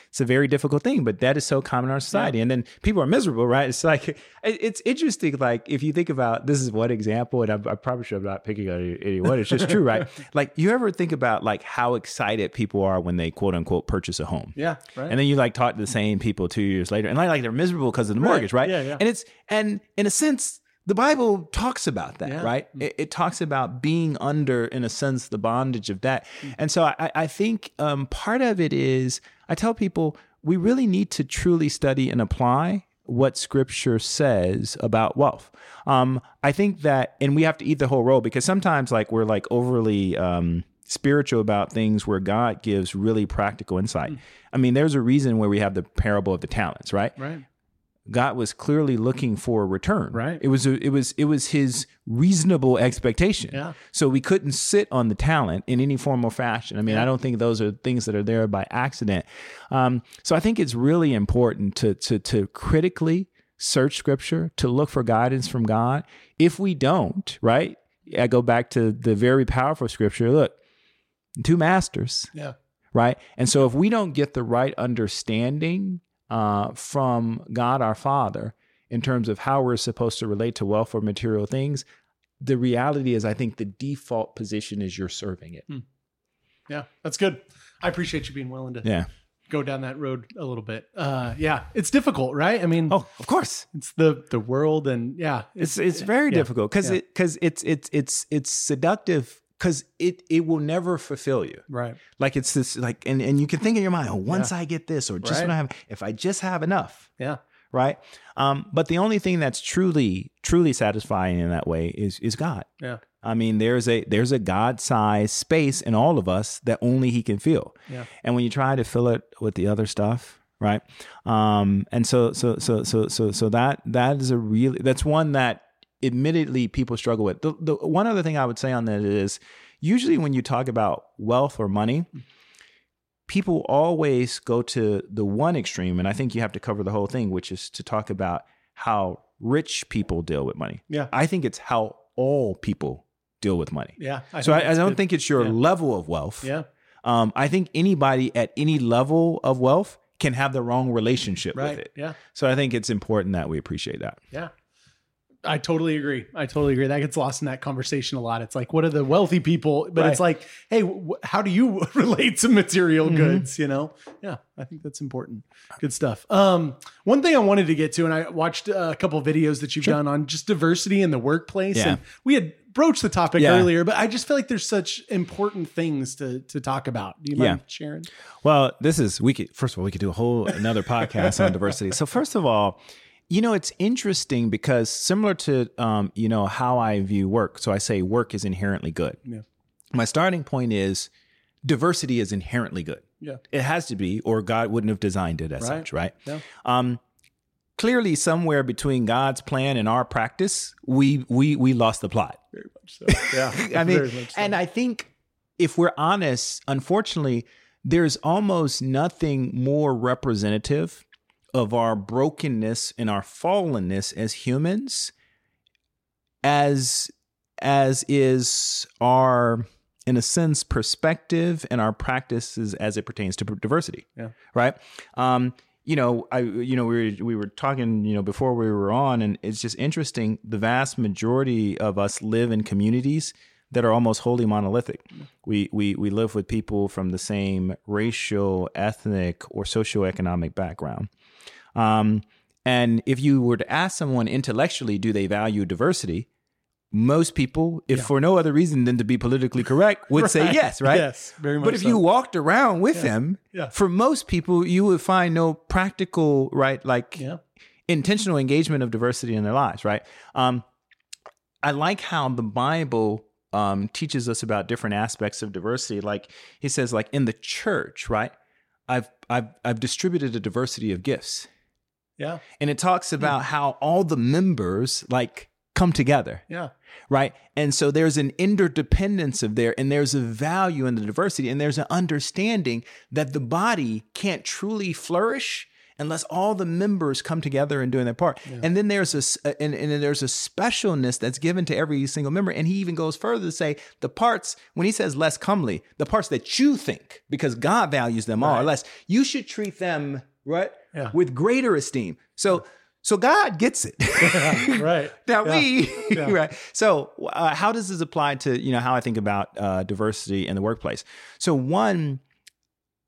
It's a very difficult thing, but that is so common in our society. And then people are miserable, right? It's like, it's interesting. Like, if you think about this is one example, and I, I probably should not picking on any- anyone. It's just true, right? Like, you ever think about like how excited people are when they quote unquote purchase a home? Yeah. Right. And then you like talk to the same people two years later, and like, like they're miserable because of the Right. mortgage, right? Yeah, yeah. And it's and in a sense, the Bible talks about that, Yeah. Mm. right? It, it talks about being under, in a sense, the bondage of that. Mm. And so I, I think um, part of it is I tell people we really need to truly study and apply what Scripture says about wealth. Um, I think that, and we have to eat the whole roll because sometimes, like we're like overly. Um, spiritual about things where God gives really practical insight. Mm. I mean, there's a reason where we have the parable of the talents, right? right. God was clearly looking for a return. Right. It was a, it was it was his reasonable expectation. Yeah. So we couldn't sit on the talent in any form or fashion. I mean, I don't think those are things that are there by accident. Um, so I think it's really important to to to critically search Scripture to look for guidance from God. If we don't, right? I go back to the very powerful Scripture. Look, two masters, Yeah. right? And so if we don't get the right understanding uh, from God our Father in terms of how we're supposed to relate to wealth or material things, the reality is, I think the default position is you're serving it. Yeah. That's good. I appreciate you being willing to Yeah. go down that road a little bit. Uh, yeah. It's difficult, right? I mean, Oh, of course. it's the the world, and yeah, It's it's very yeah, difficult because yeah. it because it's it's it's it's seductive because it it will never fulfill you. right. Like it's this like and and you can think in your mind, oh, once I get this or just when I have if I just have enough, Yeah. right? Um, but the only thing that's truly truly satisfying in that way is is God. Yeah. I mean, there's a there's a God-sized space in all of us that only He can fill. Yeah. And when you try to fill it with the other stuff, right? Um, and so so so so so so that that is a really that's one that admittedly people struggle with. The, the one other thing I would say on that is usually when you talk about wealth or money, people always go to the one extreme, and I think you have to cover the whole thing, which is to talk about how rich people deal with money. Yeah. I think it's how all people deal with money. Yeah. so I, I don't good. think it's your Yeah. level of wealth. Yeah. Um, I think anybody at any level of wealth can have the wrong relationship Right. with it. Yeah. So I think it's important that we appreciate that. Yeah. I totally agree. I totally agree. That gets lost in that conversation a lot. It's like, what are the wealthy people? But it's like, hey, wh- how do you relate to material Mm-hmm. goods? You know? Yeah, I think that's important. Good stuff. Um, one thing I wanted to get to, and I watched a couple of videos that you've done on just diversity in the workplace, Yeah. and we had broached the topic Yeah. earlier, but I just feel like there's such important things to to talk about. Do you mind Yeah. sharing? Well, this is we could first of all we could do a whole another podcast on diversity. So first of all, you know it's interesting because similar to um, you know how I view work. So I say work is inherently good. Yeah. My starting point is diversity is inherently good. Yeah. It has to be, or God wouldn't have designed it as Right. such, right? Yeah. Um, clearly, somewhere between God's plan and our practice, we we we lost the plot. Very much so. Yeah. I mean, Very much so. and I think if we're honest, unfortunately, there's almost nothing more representative of our brokenness and our fallenness as humans as as is our in a sense perspective and our practices as it pertains to diversity Yeah. right? Um you know i you know we were we were talking you know before we were on and it's just interesting the vast majority of us live in communities that are almost wholly monolithic. We we we live with people from the same racial ethnic or socioeconomic background um and if you were to ask someone intellectually do they value diversity most people if for no other reason than to be politically correct would say yes right Yes, very much but if so. you walked around with them, Yeah. for most people, you would find no practical, right, like yeah. intentional engagement of diversity in their lives, right? Um, I like how the Bible um, teaches us about different aspects of diversity. Like he says, like in the church, right? I've I've I've distributed a diversity of gifts, Yeah. and it talks hmm. about how all the members like come together Yeah. right? And so there's an interdependence of there, and there's a value in the diversity, and there's an understanding that the body can't truly flourish unless all the members come together and doing their part. And then there's a and, and then there's a specialness that's given to every single member. And he even goes further to say the parts when he says less comely, the parts that you think because God values them all, or less, you should treat them right Yeah. with greater esteem. So. So God gets it. Right. Now Yeah. we right. So uh, how does this apply to you know how I think about uh, diversity in the workplace? So one,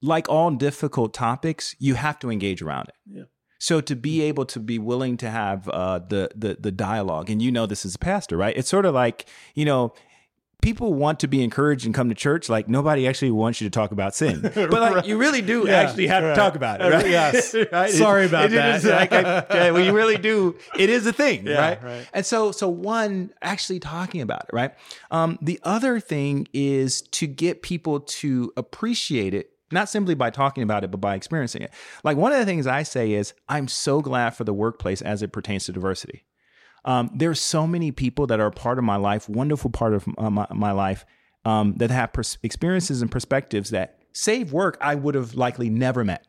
like all difficult topics, you have to engage around it. Yeah. So to be able to be willing to have uh, the the the dialogue, and you know this as a pastor, right? It's sort of like you know. People want to be encouraged and come to church. Like nobody actually wants you to talk about sin, but like you really do Yeah, actually have right. to talk about it. Uh, Right? yes. Right? Sorry about it is that. like, I- yeah, well, you really do. It is a thing, Yeah, right? right. And so, so one actually talking about it, right? Um, the other thing is to get people to appreciate it, not simply by talking about it, but by experiencing it. Like one of the things I say is, I'm so glad for the workplace as it pertains to diversity. Um, are so many people that are part of my life, wonderful part of uh, my, my life, um, that have pers- experiences and perspectives that save work I would have likely never met.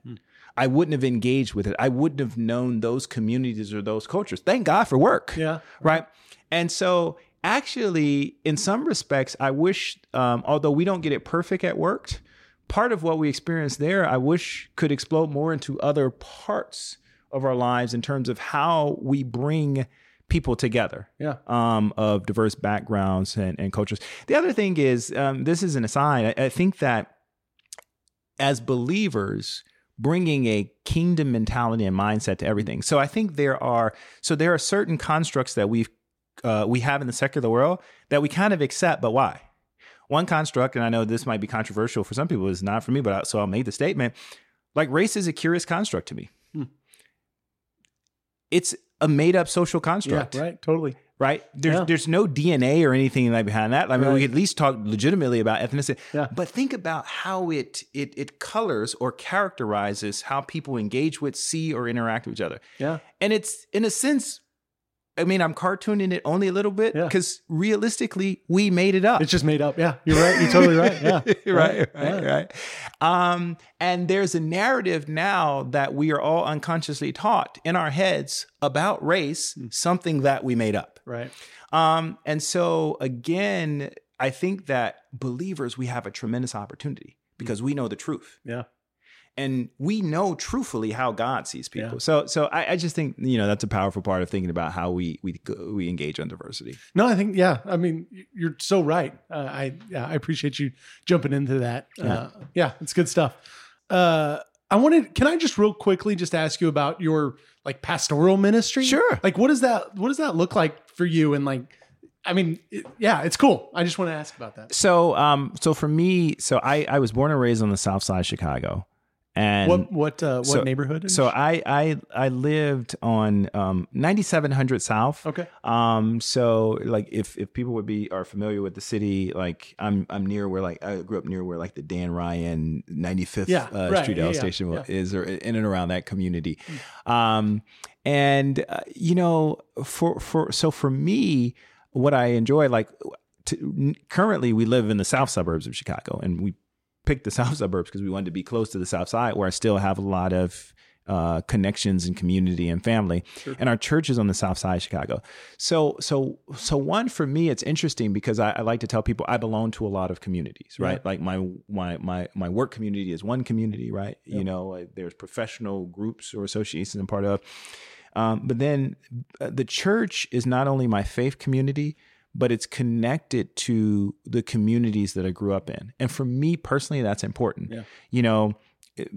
I wouldn't have engaged with it. I wouldn't have known those communities or those cultures. Thank God for work Yeah. right? And so actually, in some respects, I wish, um, although we don't get it perfect at work, part of what we experience there, I wish could explode more into other parts of our lives in terms of how we bring people together Yeah. um, of diverse backgrounds and, and cultures. The other thing is, um, this is an aside, I, I think that as believers, bringing a kingdom mentality and mindset to everything. So I think there are so there are certain constructs that we've uh, we have in the secular world that we kind of accept, but why? One construct, and I know this might be controversial for some people, is not for me, but I, so I'll make the statement: like race is a curious construct to me. Hmm. It's a made-up social Yeah. construct Right. Totally. right? There's Yeah. there's no DNA or anything like behind that. I mean, we Right. could at least talk legitimately about ethnicity. Yeah. But think about how it it it colors or characterizes how people engage with, see, or interact with each other. Yeah. And it's in a sense, I mean, I'm cartooning it only a little bit Yeah. because realistically, we made it up. It's just made up. Yeah. You're right. You're totally right. Yeah. right, right, Yeah. right. Um, and there's a narrative now that we are all unconsciously taught in our heads about race, Hmm. something that we made up. Right. Um, and so again, I think that believers, we have a tremendous opportunity because we know the truth Yeah. And we know truthfully how God sees people. Yeah. So, so I, I just think, you know, that's a powerful part of thinking about how we, we, we engage on diversity. No, I think yeah. I mean, you're so right. Uh, I yeah, I appreciate you jumping into that. Yeah, uh, yeah it's good stuff. Uh, I wanted. Can I just real quickly just ask you about your like pastoral ministry? Sure. Like, what does that what does that look like for you? And like, I mean, it, yeah, it's cool. I just want to ask about that. So, um, so for me, so I, I was born and raised on the South Side of Chicago and what what uh, what so- neighborhood? So I I I lived on um 9700 South. okay. Um so like if if people would be are familiar with the city like I'm I'm near where like I grew up near where like the Dan Ryan 95th Yeah, uh, right, Street yeah, L yeah, station yeah. is or in and around that community. Um and uh, you know for for so for me what I enjoy like to, currently we live in the south suburbs of Chicago and we picked the south suburbs because we wanted to be close to the south side where I still have a lot of uh, connections and community and family. And our church is on the south side of Chicago. So so so one for me it's interesting because I, I like to tell people I belong to a lot of communities, right? Like my my my my work community is one community, right? You know, uh, there's professional groups or associations I'm part of. Um, but then uh, the church is not only my faith community, but it's connected to the communities that I grew up in. And for me personally, that's important. Yeah. You know,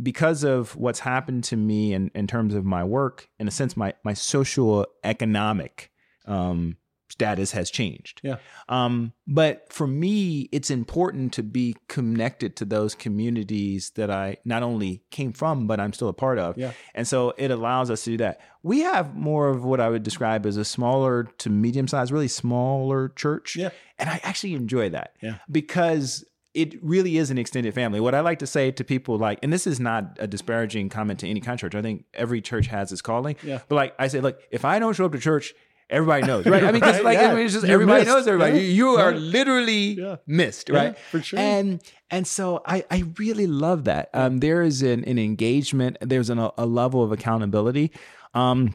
because of what's happened to me in, in terms of my work, in a sense, my, my social economic um, status has changed. Yeah. Um, but for me, it's important to be connected to those communities that I not only came from, but I'm still a part of. Yeah. And so it allows us to do that. We have more of what I would describe as a smaller to medium sized, really smaller church. Yeah. And I actually enjoy that. Yeah. Because it really is an extended family. What I like to say to people like, and this is not a disparaging comment to any kind of church. I think every church has its calling. Yeah. But like I say, look, if I don't show up to church, everybody knows, right? I mean, because Right, like yeah. I mean, it's just You're everybody missed. knows everybody. Yeah. You, you are literally Yeah. missed, right? for sure. And and so I I really love that. Um, there is an, an engagement. There's an, a level of accountability. Um,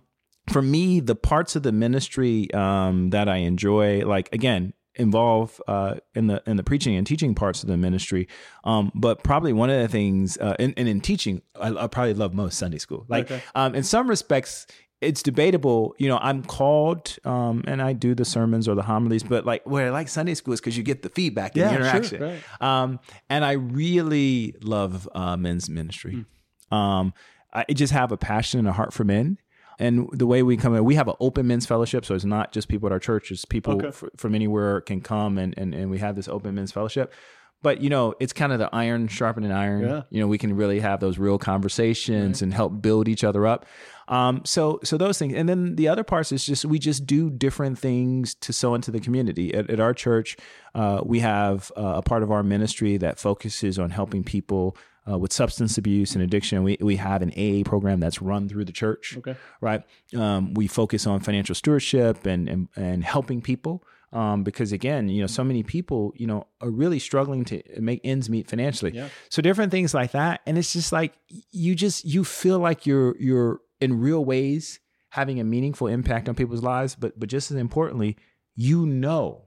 for me, the parts of the ministry um, that I enjoy, like again, involve uh, in the in the preaching and teaching parts of the ministry. Um, but probably one of the things, uh, and, and in teaching, I, I probably love most Sunday school. Like Okay. um, in some respects, it's debatable. You know, I'm called, um, and I do the sermons or the homilies, but like what I like Sunday school is because you get the feedback and Yeah, the sure, interaction. right. Um, and I really love uh, men's ministry. Um, I just have a passion and a heart for men. And the way we come in, we have an open men's fellowship. So it's not just people at our church, it's people Okay. f- from anywhere can come and, and, and we have this open men's fellowship. But, you know, it's kind of the iron sharpening iron. Yeah. You know, we can really have those real conversations and help build each other up. Um, so, so those things. And then the other parts is just, we just do different things to sow into the community. At, at our church, uh, we have uh, a part of our ministry that focuses on helping people uh, with substance abuse and addiction. We, we have an AA program that's run through the church Okay. right? Um, we focus on financial stewardship and and, and helping people um, because again, you know, so many people, you know, are really struggling to make ends meet financially. Yeah. So different things like that, and it's just like you just you feel like you're you're in real ways having a meaningful impact on people's lives, but but just as importantly, you know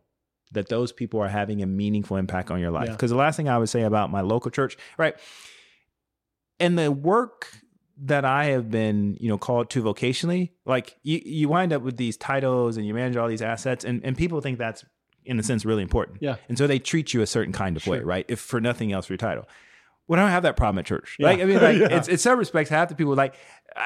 that those people are having a meaningful impact on your life. Yeah. Because the last thing I would say about my local church, right? And the work that I have been, you know, called to vocationally, like you, you wind up with these titles and you manage all these assets, and, and people think that's in a sense really important. Yeah. And so they treat you a certain kind of way, right? If for nothing else for your title. I don't have that problem at church. Yeah. Like, I mean, like, Yeah. it's in some respects, half the people like,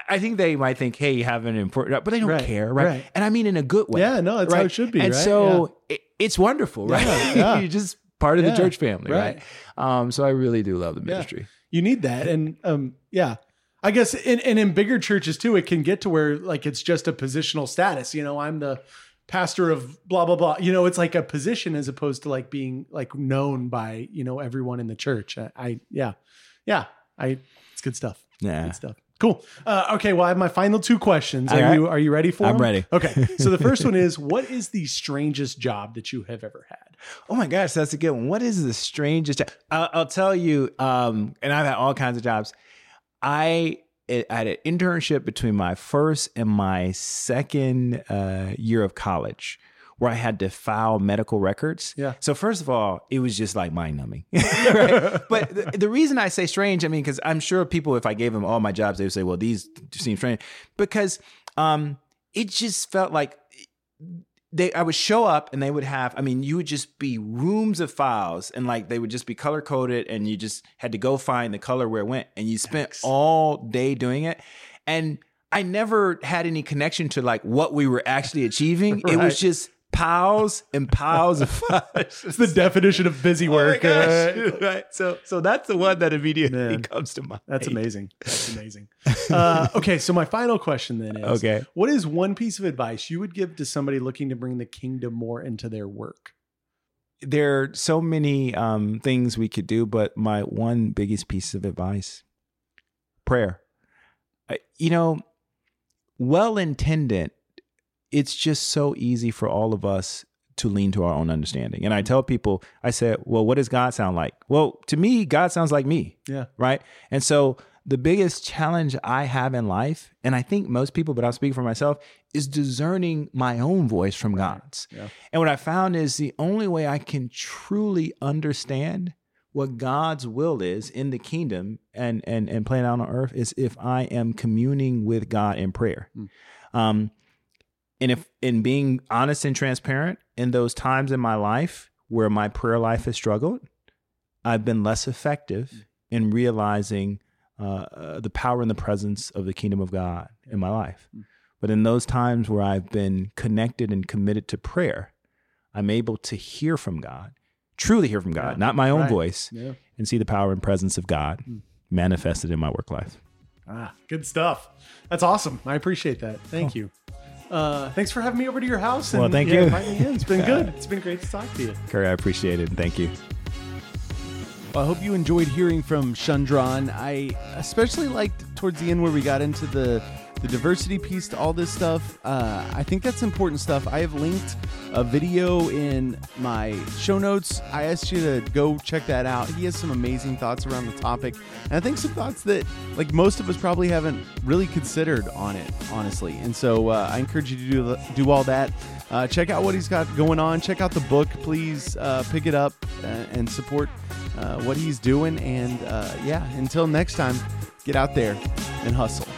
I- think they might think, hey, you have an important, but they don't Right, care, right? right. And I mean in a good way. Yeah, no, that's how it should be, And right? so it, it's wonderful, right? Yeah, yeah. You're just part of Yeah, the church family, right? right. Um, so I really do love the Yeah. ministry. you need that and um yeah i guess in, and in bigger churches too it can get to where like it's just a positional status you know i'm the pastor of blah blah blah you know it's like a position as opposed to like being like known by you know everyone in the church i, I yeah yeah i it's good stuff Yeah. good stuff cool uh, okay well i have my final two questions are right. you are you ready for I'm them? ready. okay so the first one is what is the strangest job that you have ever had Oh my gosh, that's a good one. What is the strangest job? I'll, I'll tell you, um, and I've had all kinds of jobs. I, I had an internship between my first and my second uh, year of college where I had to file medical records. Yeah. So first of all, it was just like mind numbing. right? But the, the reason I say strange, I mean, because I'm sure people, if I gave them all my jobs, they would say, well, these seem strange. Because um, it just felt like they I would show up and they would have I mean you would just be rooms of files and like they would just be color coded and you just had to go find the color where it went and you spent all day doing it. And I never had any connection to like what we were actually achieving. It was just piles and piles of files it's the definition of busy Oh work gosh. uh, right so so that's the one that immediately Man. comes to mind That's amazing. That's amazing. Uh, okay, so my final question then is Okay. What is one piece of advice you would give to somebody looking to bring the kingdom more into their work? there are so many um, things we could do, but my one biggest piece of advice prayer. I- you know, well intended, it's just so easy for all of us to lean to our own understanding. And I tell people, I said, well, what does God sound like? Well, to me, God sounds like me Yeah. right? And so the biggest challenge I have in life, and I think most people, but I'll speak for myself, is discerning my own voice from God's. Yeah. And what I found is the only way I can truly understand what God's will is in the kingdom and and and playing out on earth is if I am communing with God in prayer. Mm. Um, and if in being honest and transparent in those times in my life where my prayer life has struggled, I've been less effective in realizing uh, uh, the power and the presence of the kingdom of God in my life. Mm. But in those times where I've been connected and committed to prayer, I'm able to hear from God, truly hear from God, Yeah. not my own Right. voice, Yeah. and see the power and presence of God Mm. manifested in my work life. Ah, good stuff. That's awesome. I appreciate that. Thank you. Uh, thanks for having me over to your house. And, Well, thank yeah, you. inviting me in. It's been good. It's been great to talk to you. Curry, I appreciate it and thank you. Well, I hope you enjoyed hearing from Shundrawn. I especially liked towards the end where we got into the the diversity piece to all this stuff. Uh, I think that's important stuff. I have linked a video in my show notes. I asked you to go check that out. He has some amazing thoughts around the topic, and I think some thoughts that like most of us probably haven't really considered on it, honestly. And so uh, I encourage you to do do all that. Uh, check out what he's got going on. Check out the book. Please uh, pick it up uh, and support uh, what he's doing. And uh, yeah, until next time, get out there and hustle.